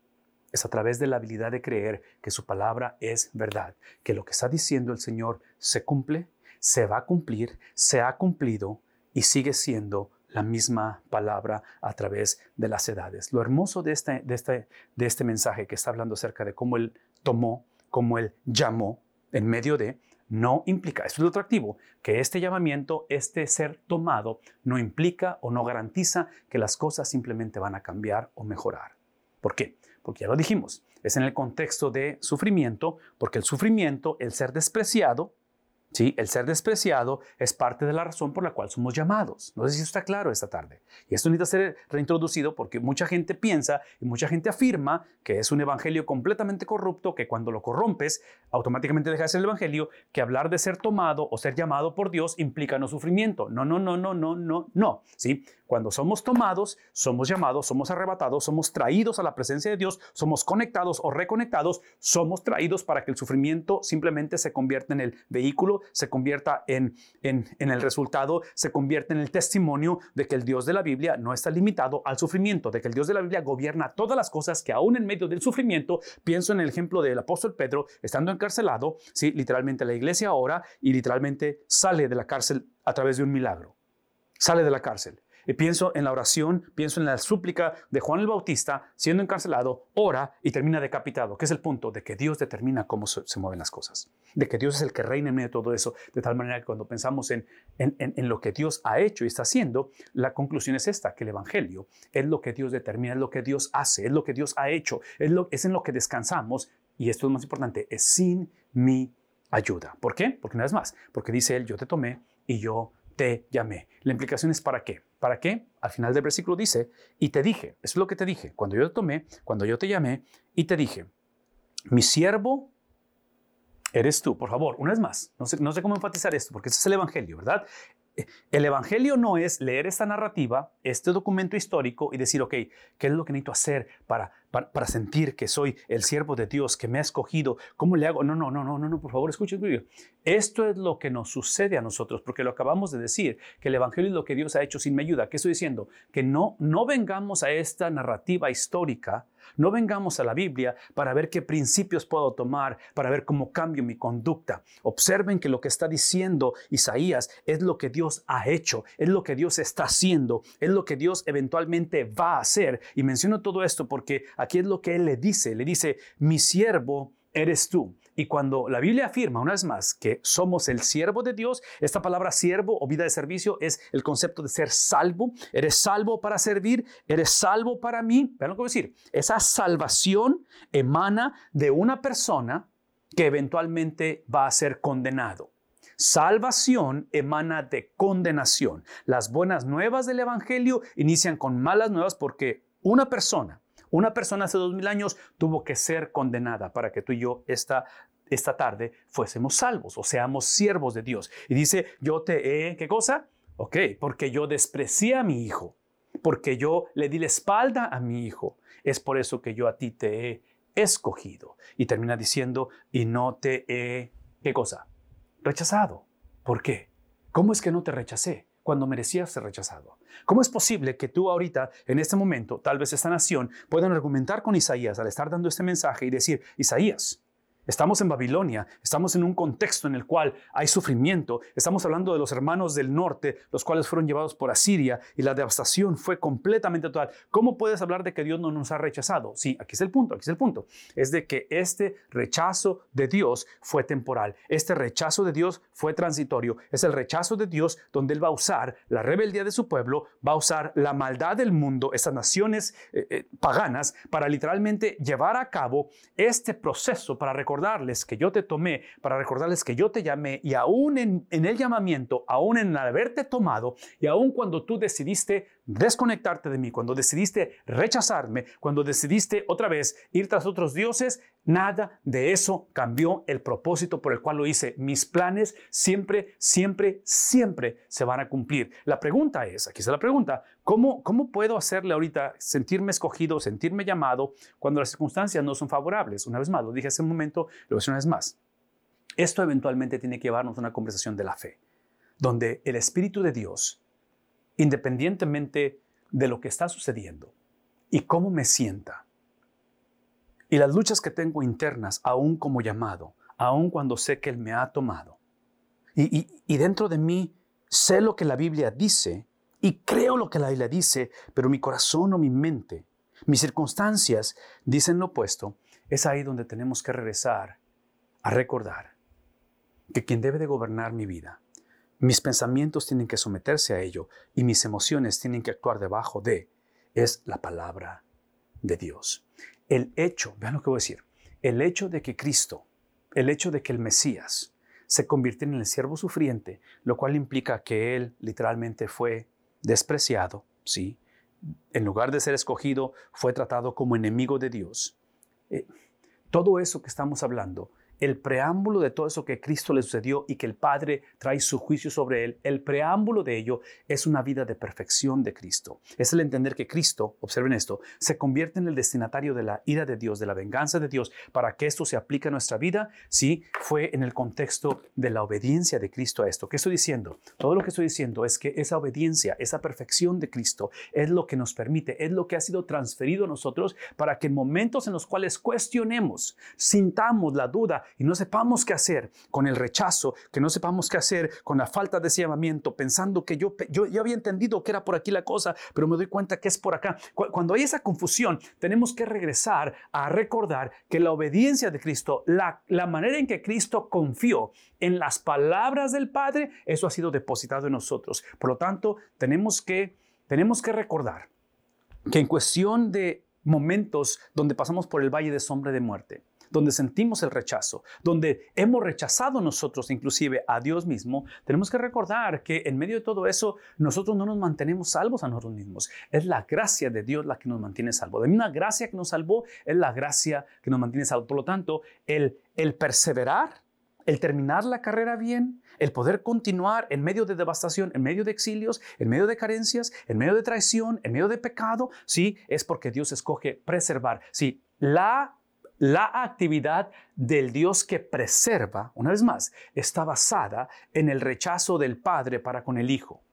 Es a través de la habilidad de creer que su palabra es verdad, que lo que está diciendo el Señor se cumple, se va a cumplir, se ha cumplido y sigue siendo la misma palabra a través de las edades. Lo hermoso de este, de este, de este mensaje que está hablando acerca de cómo Él tomó, cómo Él llamó en medio de, no implica, esto es lo atractivo, que este llamamiento, este ser tomado, no implica o no garantiza que las cosas simplemente van a cambiar o mejorar. ¿Por qué? Porque ya lo dijimos, es en el contexto de sufrimiento, porque el sufrimiento, el ser despreciado, ¿Sí? El ser despreciado es parte de la razón por la cual somos llamados. No sé si está claro esta tarde. Y esto necesita ser reintroducido porque mucha gente piensa y mucha gente afirma que es un evangelio completamente corrupto, que cuando lo corrompes, automáticamente deja de ser el evangelio, que hablar de ser tomado o ser llamado por Dios implica no sufrimiento. No, no, no, no, no, no, no. ¿Sí? Cuando somos tomados, somos llamados, somos arrebatados, somos traídos a la presencia de Dios, somos conectados o reconectados, somos traídos para que el sufrimiento simplemente se convierta en el vehículo, se convierta en, en, el resultado, se convierta en el testimonio de que el Dios de la Biblia no está limitado al sufrimiento, de que el Dios de la Biblia gobierna todas las cosas que aún en medio del sufrimiento, pienso en el ejemplo del apóstol Pedro, estando encarcelado, ¿sí? literalmente la iglesia ora y literalmente sale de la cárcel a través de un milagro. Sale de la cárcel. Y pienso en la oración, pienso en la súplica de Juan el Bautista, siendo encarcelado, ora y termina decapitado, que es el punto de que Dios determina cómo se, mueven las cosas, de que Dios es el que reina en medio de todo eso, de tal manera que cuando pensamos en, en, lo que Dios ha hecho y está haciendo, la conclusión es esta, que el Evangelio es lo que Dios determina, es lo que Dios hace, es lo que Dios ha hecho, es, lo, es en lo que descansamos y esto es más importante, es sin mi ayuda. ¿Por qué? Porque una vez más, porque dice Él, yo te tomé y yo te llamé. La implicación es para qué. ¿Para qué? Al final del versículo dice, y te dije, es lo que te dije, cuando yo te tomé, cuando yo te llamé, y te dije, mi siervo eres tú. Por favor, una vez más, no sé, no sé cómo enfatizar esto, porque ese es el Evangelio, ¿verdad? El Evangelio no es leer esta narrativa, este documento histórico y decir, ok, ¿qué es lo que necesito hacer para, para, sentir que soy el siervo de Dios, que me ha escogido? ¿Cómo le hago? No, no, no, no, no, no por favor, escuchen. Esto es lo que nos sucede a nosotros, porque lo acabamos de decir, que el Evangelio es lo que Dios ha hecho sin mi ayuda. ¿Qué estoy diciendo? Que no, no vengamos a esta narrativa histórica no vengamos a la Biblia para ver qué principios puedo tomar, para ver cómo cambio mi conducta. Observen que lo que está diciendo Isaías es lo que Dios ha hecho, es lo que Dios está haciendo, es lo que Dios eventualmente va a hacer. Y menciono todo esto porque aquí es lo que Él le dice. Le dice, mi siervo eres tú. Y cuando la Biblia afirma una vez más que somos el siervo de Dios, esta palabra siervo o vida de servicio es el concepto de ser salvo. Eres salvo para servir, eres salvo para mí. Vean lo que voy a decir. Esa salvación emana de una persona que eventualmente va a ser condenado. Salvación emana de condenación. Las buenas nuevas del Evangelio inician con malas nuevas porque una persona una persona hace dos mil años tuvo que ser condenada para que tú y yo esta, esta tarde fuésemos salvos o seamos siervos de Dios. Y dice, yo te he, ¿qué cosa? Ok, porque yo desprecié a mi hijo, porque yo le di la espalda a mi hijo. Es por eso que yo a ti te he escogido. Y termina diciendo, y no te he, ¿qué cosa? Rechazado. ¿Por qué? ¿Cómo es que no te rechacé? cuando merecías ser rechazado. ¿Cómo es posible que tú ahorita, en este momento, tal vez esta nación, puedan argumentar con Isaías al estar dando este mensaje y decir, Isaías, Estamos en Babilonia, estamos en un contexto en el cual hay sufrimiento, estamos hablando de los hermanos del norte, los cuales fueron llevados por Asiria y la devastación fue completamente total. ¿Cómo puedes hablar de que Dios no nos ha rechazado? Sí, aquí es el punto, aquí es el punto. Es de que este rechazo de Dios fue temporal, este rechazo de Dios fue transitorio, es el rechazo de Dios donde Él va a usar la rebeldía de su pueblo, va a usar la maldad del mundo, esas naciones eh, eh, paganas, para literalmente llevar a cabo este proceso para recordar recordarles que yo te tomé, para recordarles que yo te llamé y aún en, en el llamamiento, aún en haberte tomado y aún cuando tú decidiste desconectarte de mí, cuando decidiste rechazarme, cuando decidiste otra vez ir tras otros dioses, nada de eso cambió el propósito por el cual lo hice. Mis planes siempre, siempre, siempre se van a cumplir. La pregunta es, aquí está la pregunta, ¿cómo, puedo hacerle ahorita sentirme escogido, sentirme llamado cuando las circunstancias no son favorables? Una vez más, lo dije hace un momento, lo voy a una vez más. Esto eventualmente tiene que llevarnos a una conversación de la fe, donde el Espíritu de Dios independientemente de lo que está sucediendo y cómo me sienta. Y las luchas que tengo internas, aún como llamado, aún cuando sé que Él me ha tomado. Y, dentro de mí sé lo que la Biblia dice y creo lo que la Biblia dice, pero mi corazón o mi mente, mis circunstancias dicen lo opuesto, es ahí donde tenemos que regresar a recordar que quien debe de gobernar mi vida mis pensamientos tienen que someterse a ello y mis emociones tienen que actuar debajo de, es la palabra de Dios. El hecho, vean lo que voy a decir, el hecho de que Cristo, el hecho de que el Mesías se convirtiera en el siervo sufriente, lo cual implica que Él literalmente fue despreciado, ¿sí? En lugar de ser escogido, fue tratado como enemigo de Dios. Eh, todo eso que estamos hablando el preámbulo de todo eso que Cristo le sucedió y que el Padre trae su juicio sobre él, el preámbulo de ello es una vida de perfección de Cristo. Es el entender que Cristo, observen esto, se convierte en el destinatario de la ira de Dios, de la venganza de Dios, para que esto se aplique a nuestra vida, sí, fue en el contexto de la obediencia de Cristo a esto. ¿Qué estoy diciendo? Todo lo que estoy diciendo es que esa obediencia, esa perfección de Cristo es lo que nos permite, es lo que ha sido transferido a nosotros para que en momentos en los cuales cuestionemos, sintamos la duda, y no sepamos qué hacer con el rechazo, que no sepamos qué hacer con la falta de ese llamamiento, pensando que yo, yo, yo había entendido que era por aquí la cosa, pero me doy cuenta que es por acá. Cuando hay esa confusión, tenemos que regresar a recordar que la obediencia de Cristo, la, la manera en que Cristo confió en las palabras del Padre, eso ha sido depositado en nosotros. Por lo tanto, tenemos que, tenemos que recordar que en cuestión de momentos donde pasamos por el valle de sombra de muerte, donde sentimos el rechazo, donde hemos rechazado nosotros inclusive a Dios mismo, tenemos que recordar que en medio de todo eso nosotros no nos mantenemos salvos a nosotros mismos. Es la gracia de Dios la que nos mantiene salvos. De una gracia que nos salvó es la gracia que nos mantiene salvos. Por lo tanto, el, el perseverar el terminar la carrera bien, el poder continuar en medio de devastación, en medio de exilios, en medio de carencias, en medio de traición, en medio de pecado, sí, es porque Dios escoge preservar. Sí, la la actividad del Dios que preserva, una vez más, está basada en el rechazo del Padre para con el Hijo.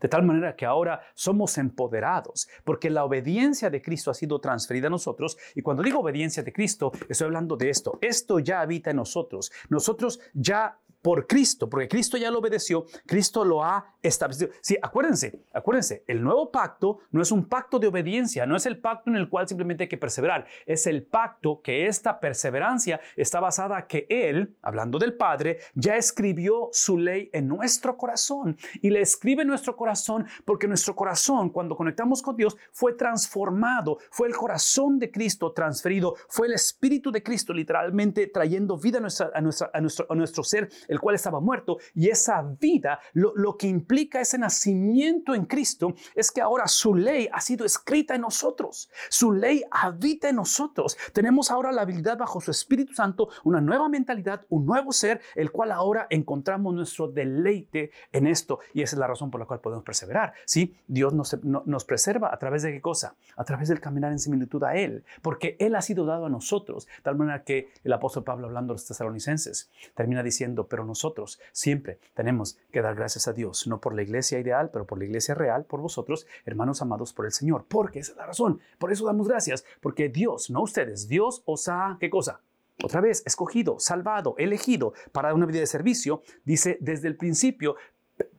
De tal manera que ahora somos empoderados, porque la obediencia de Cristo ha sido transferida a nosotros. Y cuando digo obediencia de Cristo, estoy hablando de esto. Esto ya habita en nosotros. Nosotros ya por Cristo, porque Cristo ya lo obedeció, Cristo lo ha establecido. Sí, acuérdense, acuérdense, el nuevo pacto no es un pacto de obediencia, no es el pacto en el cual simplemente hay que perseverar, es el pacto que esta perseverancia está basada que Él, hablando del Padre, ya escribió su ley en nuestro corazón y le escribe en nuestro corazón porque nuestro corazón, cuando conectamos con Dios, fue transformado, fue el corazón de Cristo transferido, fue el Espíritu de Cristo literalmente trayendo vida a, nuestra, a, nuestra, a, nuestro, a nuestro ser el cual estaba muerto. Y esa vida, lo, que implica ese nacimiento en Cristo, es que ahora su ley ha sido escrita en nosotros. Su ley habita en nosotros. Tenemos ahora la habilidad bajo su Espíritu Santo, una nueva mentalidad, un nuevo ser, el cual ahora encontramos nuestro deleite en esto. Y esa es la razón por la cual podemos perseverar. ¿sí? Dios nos, nos preserva a través de qué cosa? A través del caminar en similitud a Él, porque Él ha sido dado a nosotros. Tal manera que el apóstol Pablo, hablando a los tesalonicenses, termina diciendo, pero nosotros. Siempre tenemos que dar gracias a Dios, no por la iglesia ideal, pero por la iglesia real, por vosotros, hermanos amados por el Señor, porque esa es la razón. Por eso damos gracias, porque Dios, no ustedes, Dios os ha, ¿qué cosa? Otra vez, escogido, salvado, elegido para una vida de servicio, dice desde el principio,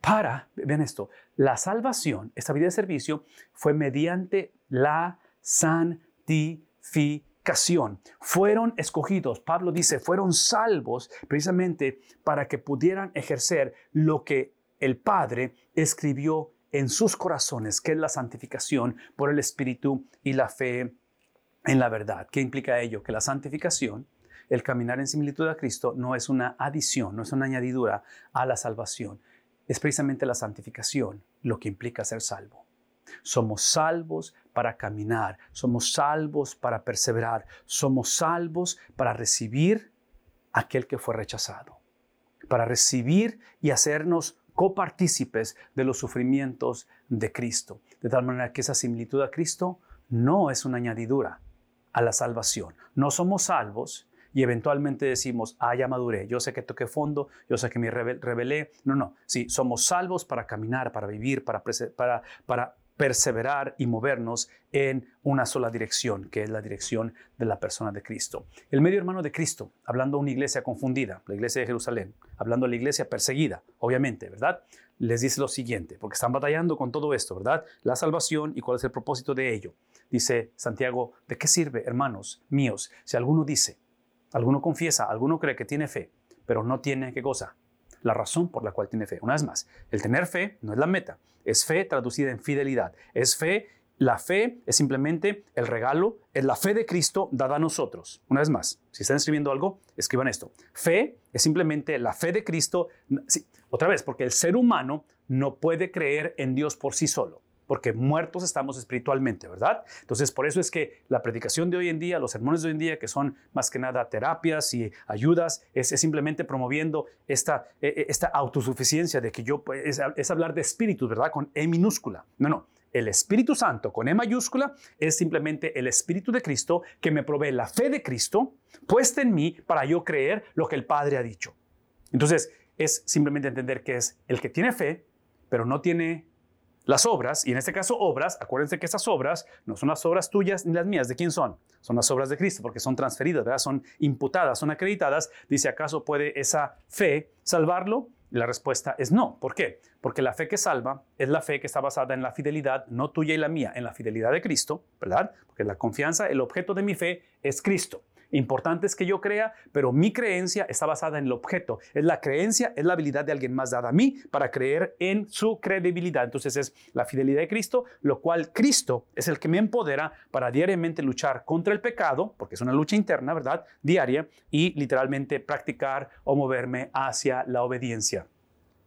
para, ven esto, la salvación, esta vida de servicio, fue mediante la santificación fueron escogidos, Pablo dice, fueron salvos precisamente para que pudieran ejercer lo que el Padre escribió en sus corazones, que es la santificación por el Espíritu y la fe en la verdad. ¿Qué implica ello? Que la santificación, el caminar en similitud a Cristo, no es una adición, no es una añadidura a la salvación. Es precisamente la santificación lo que implica ser salvo. Somos salvos para caminar, somos salvos para perseverar, somos salvos para recibir aquel que fue rechazado, para recibir y hacernos copartícipes de los sufrimientos de Cristo. De tal manera que esa similitud a Cristo no es una añadidura a la salvación. No somos salvos y eventualmente decimos, ah, ya maduré, yo sé que toqué fondo, yo sé que me rebelé. No, no, sí, somos salvos para caminar, para vivir, para, para, para perseverar y movernos en una sola dirección, que es la dirección de la persona de Cristo. El medio hermano de Cristo, hablando a una iglesia confundida, la iglesia de Jerusalén, hablando a la iglesia perseguida, obviamente, ¿verdad? Les dice lo siguiente, porque están batallando con todo esto, ¿verdad? La salvación y cuál es el propósito de ello. Dice Santiago, ¿de qué sirve, hermanos míos, si alguno dice, alguno confiesa, alguno cree que tiene fe, pero no tiene qué cosa? La razón por la cual tiene fe. Una vez más, el tener fe no es la meta, es fe traducida en fidelidad. Es fe, la fe es simplemente el regalo, es la fe de Cristo dada a nosotros. Una vez más, si están escribiendo algo, escriban esto. Fe es simplemente la fe de Cristo. otra vez, porque el ser humano no puede creer en Dios por sí solo porque muertos estamos espiritualmente, ¿verdad? Entonces, por eso es que la predicación de hoy en día, los sermones de hoy en día, que son más que nada terapias y ayudas, es, simplemente promoviendo esta, e, e, esta autosuficiencia de que yo, es, es hablar de espíritu, ¿verdad? Con E minúscula. No, no. El Espíritu Santo con E mayúscula es simplemente el Espíritu de Cristo que me provee la fe de Cristo puesta en mí para yo creer lo que el Padre ha dicho. Entonces, es simplemente entender que es el que tiene fe, pero no tiene las obras, y en este caso obras, acuérdense que esas obras no son las obras tuyas ni las mías, ¿de quién son? Son las obras de Cristo, porque son transferidas, ¿verdad? Son imputadas, son acreditadas. Dice, ¿acaso puede esa fe salvarlo? La respuesta es no. ¿Por qué? Porque la fe que salva es la fe que está basada en la fidelidad, no tuya y la mía, en la fidelidad de Cristo, ¿verdad? Porque la confianza, el objeto de mi fe es Cristo. Importante es que yo crea, pero mi creencia está basada en el objeto. Es la creencia, es la habilidad de alguien más dada a mí para creer en su credibilidad. Entonces es la fidelidad de Cristo, lo cual Cristo es el que me empodera para diariamente luchar contra el pecado, porque es una lucha interna, ¿verdad? Diaria, y literalmente practicar o moverme hacia la obediencia.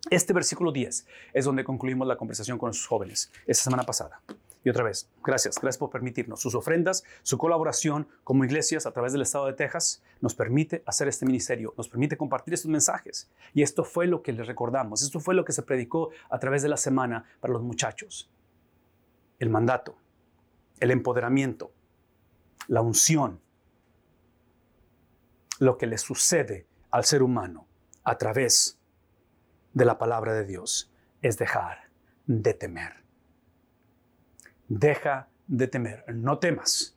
Este versículo 10 es donde concluimos la conversación con los jóvenes esta semana pasada. Y otra vez, gracias, gracias por permitirnos. Sus ofrendas, su colaboración como iglesias a través del estado de Texas nos permite hacer este ministerio, nos permite compartir estos mensajes. Y esto fue lo que les recordamos, esto fue lo que se predicó a través de la semana para los muchachos. El mandato, el empoderamiento, la unción, lo que le sucede al ser humano a través de la palabra de Dios es dejar de temer. Deja de temer, no temas.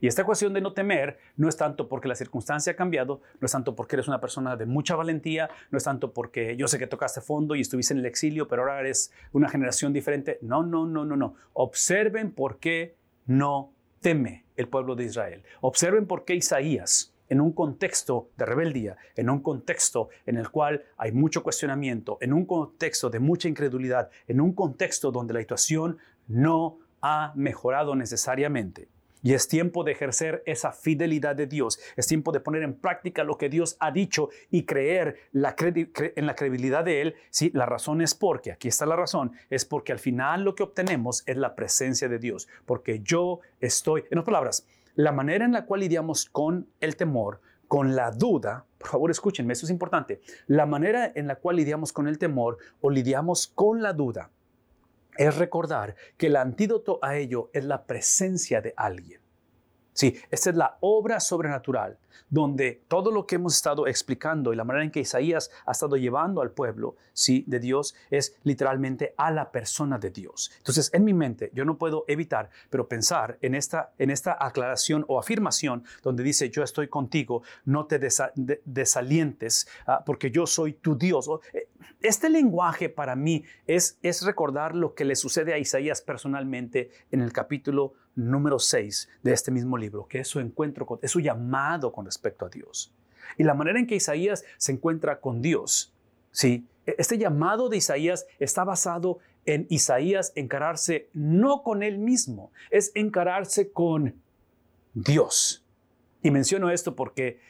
Y esta cuestión de no temer no es tanto porque la circunstancia ha cambiado, no es tanto porque eres una persona de mucha valentía, no es tanto porque yo sé que tocaste fondo y estuviste en el exilio, pero ahora eres una generación diferente. No, no, no, no, no. Observen por qué no teme el pueblo de Israel. Observen por qué Isaías en un contexto de rebeldía, en un contexto en el cual hay mucho cuestionamiento, en un contexto de mucha incredulidad, en un contexto donde la situación no ha mejorado necesariamente. Y es tiempo de ejercer esa fidelidad de Dios. Es tiempo de poner en práctica lo que Dios ha dicho y creer en la credibilidad de Él. Sí, la razón es porque, aquí está la razón, es porque al final lo que obtenemos es la presencia de Dios. Porque yo estoy, en otras palabras, la manera en la cual lidiamos con el temor, con la duda, por favor escúchenme, esto es importante, la manera en la cual lidiamos con el temor o lidiamos con la duda es recordar que el antídoto a ello es la presencia de alguien. Sí, esta es la obra sobrenatural donde todo lo que hemos estado explicando y la manera en que Isaías ha estado llevando al pueblo sí, de Dios es literalmente a la persona de Dios. Entonces, en mi mente, yo no puedo evitar, pero pensar en esta, en esta aclaración o afirmación donde dice, yo estoy contigo, no te desalientes, ah, porque yo soy tu Dios. Este lenguaje para mí es, recordar lo que le sucede a Isaías personalmente en el capítulo número 6 de este mismo libro, que es su encuentro, es su llamado con respecto a Dios. Y la manera en que Isaías se encuentra con Dios, ¿sí? E, este llamado de Isaías está basado en Isaías encararse no con él mismo, es encararse con Dios. Y menciono esto porque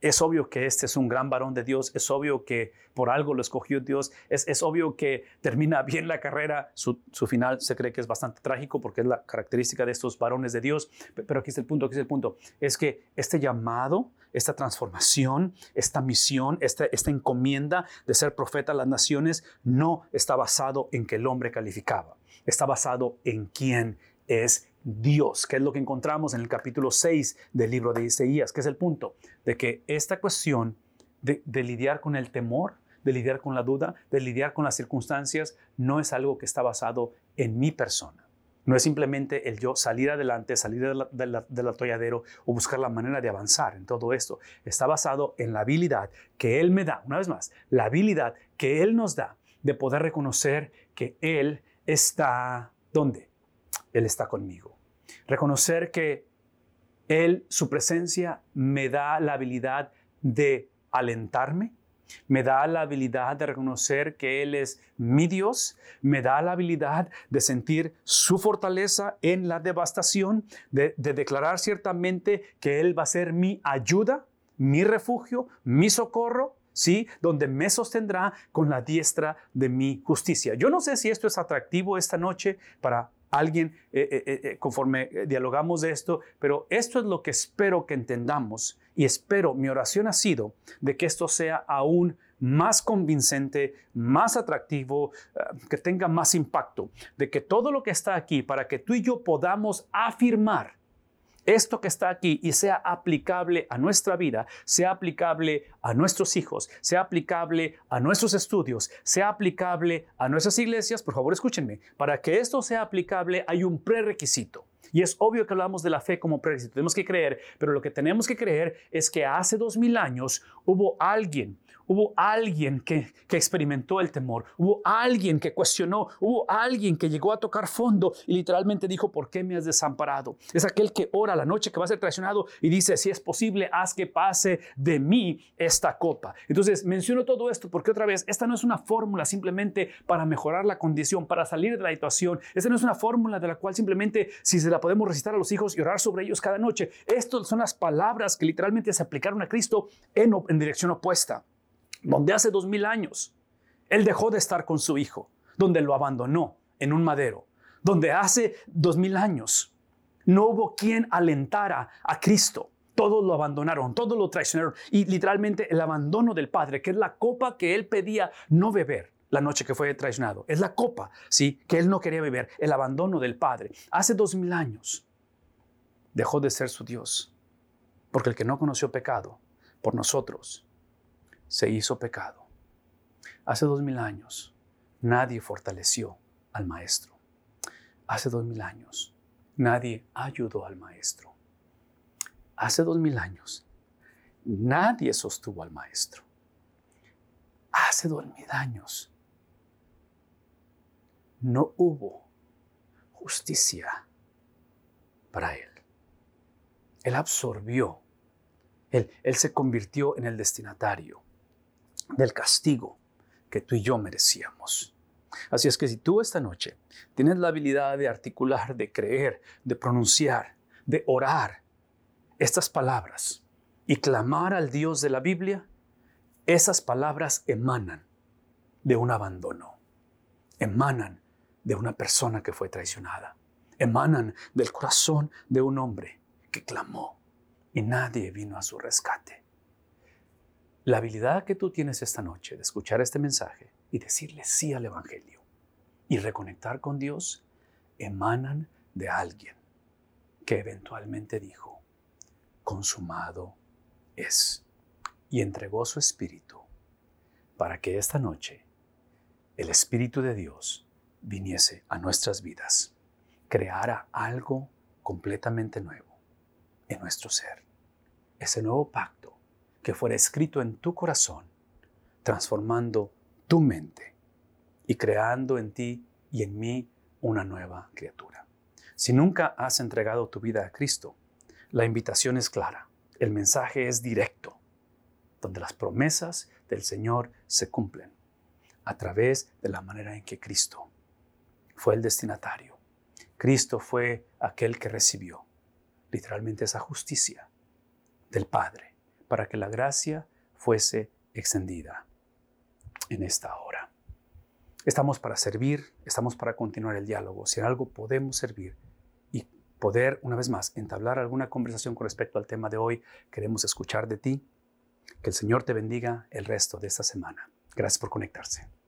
es obvio que este es un gran varón de Dios, es obvio que por algo lo escogió Dios, es, obvio que termina *laughs* bien la carrera, su, final se cree que es bastante trágico porque es la característica de estos varones de Dios, pero aquí es el punto, aquí es el punto, es que este llamado, esta transformación, esta misión, esta, esta encomienda de ser profeta a las naciones no está basado en que el hombre calificaba, está basado en quién es Dios, que es lo que encontramos en el capítulo 6 del libro de Isaías, que es el punto de que esta cuestión de, lidiar con el temor, de lidiar con la duda, de lidiar con las circunstancias, no es algo que está basado en mi persona. No es simplemente el yo salir adelante, salir del atolladero o buscar la manera de avanzar en todo esto. Está basado en la habilidad que Él me da, una vez más, la habilidad que Él nos da de poder reconocer que Él está, ¿dónde? Él está conmigo. Reconocer que Él, su presencia, me da la habilidad de alentarme, me da la habilidad de reconocer que Él es mi Dios, me da la habilidad de sentir su fortaleza en la devastación, de, declarar ciertamente que Él va a ser mi ayuda, mi refugio, mi socorro, ¿sí? Donde me sostendrá con la diestra de mi justicia. Yo no sé si esto es atractivo esta noche para alguien eh, eh, eh, conforme dialogamos de esto, pero esto es lo que espero que entendamos y espero, mi oración ha sido de que esto sea aún más convincente, más atractivo, que tenga más impacto, de que todo lo que está aquí para que tú y yo podamos afirmar esto que está aquí y sea aplicable a nuestra vida, sea aplicable a nuestros hijos, sea aplicable a nuestros estudios, sea aplicable a nuestras iglesias, por favor escúchenme, para que esto sea aplicable hay un prerequisito. Y es obvio que hablamos de la fe como prerequisito, tenemos que creer, pero lo que tenemos que creer es que hace dos mil años hubo alguien Hubo alguien que, experimentó el temor, hubo alguien que cuestionó, hubo alguien que llegó a tocar fondo y literalmente dijo, ¿por qué me has desamparado? Es aquel que ora la noche que va a ser traicionado y dice, si es posible, haz que pase de mí esta copa. Entonces, menciono todo esto porque otra vez, esta no es una fórmula simplemente para mejorar la condición, para salir de la situación. Esta no es una fórmula de la cual simplemente si se la podemos recitar a los hijos y orar sobre ellos cada noche. Estas son las palabras que literalmente se aplicaron a Cristo en, en dirección opuesta donde hace dos mil años él dejó de estar con su hijo, donde lo abandonó en un madero, donde hace dos mil años no hubo quien alentara a Cristo. Todos lo abandonaron, todos lo traicionaron. Y literalmente el abandono del Padre, que es la copa que él pedía no beber la noche que fue traicionado. Es la copa, ¿sí? Que él no quería beber. El abandono del Padre. Hace dos mil años dejó de ser su Dios. Porque el que no conoció pecado por nosotros se hizo pecado. Hace dos mil años nadie fortaleció al Maestro. Hace dos mil años nadie ayudó al Maestro. Hace dos mil años nadie sostuvo al Maestro. Hace dos mil años no hubo justicia para él. Él absorbió, él, él se convirtió en el destinatario del castigo que tú y yo merecíamos. Así es que si tú esta noche tienes la habilidad de articular, de creer, de pronunciar, de orar estas palabras y clamar al Dios de la Biblia, esas palabras emanan de un abandono, emanan de una persona que fue traicionada, emanan del corazón de un hombre que clamó y nadie vino a su rescate. La habilidad que tú tienes esta noche de escuchar este mensaje y decirle sí al Evangelio y reconectar con Dios emanan de alguien que eventualmente dijo, consumado es, y entregó su espíritu para que esta noche el Espíritu de Dios viniese a nuestras vidas, creara algo completamente nuevo en nuestro ser. Ese nuevo pacto que fuera escrito en tu corazón, transformando tu mente y creando en ti y en mí una nueva criatura. Si nunca has entregado tu vida a Cristo, la invitación es clara, el mensaje es directo, donde las promesas del Señor se cumplen a través de la manera en que Cristo fue el destinatario. Cristo fue aquel que recibió literalmente esa justicia del Padre para que la gracia fuese extendida en esta hora. Estamos para servir, estamos para continuar el diálogo. Si en algo podemos servir y poder, una vez más, entablar alguna conversación con respecto al tema de hoy, queremos escuchar de ti. Que el Señor te bendiga el resto de esta semana. Gracias por conectarse.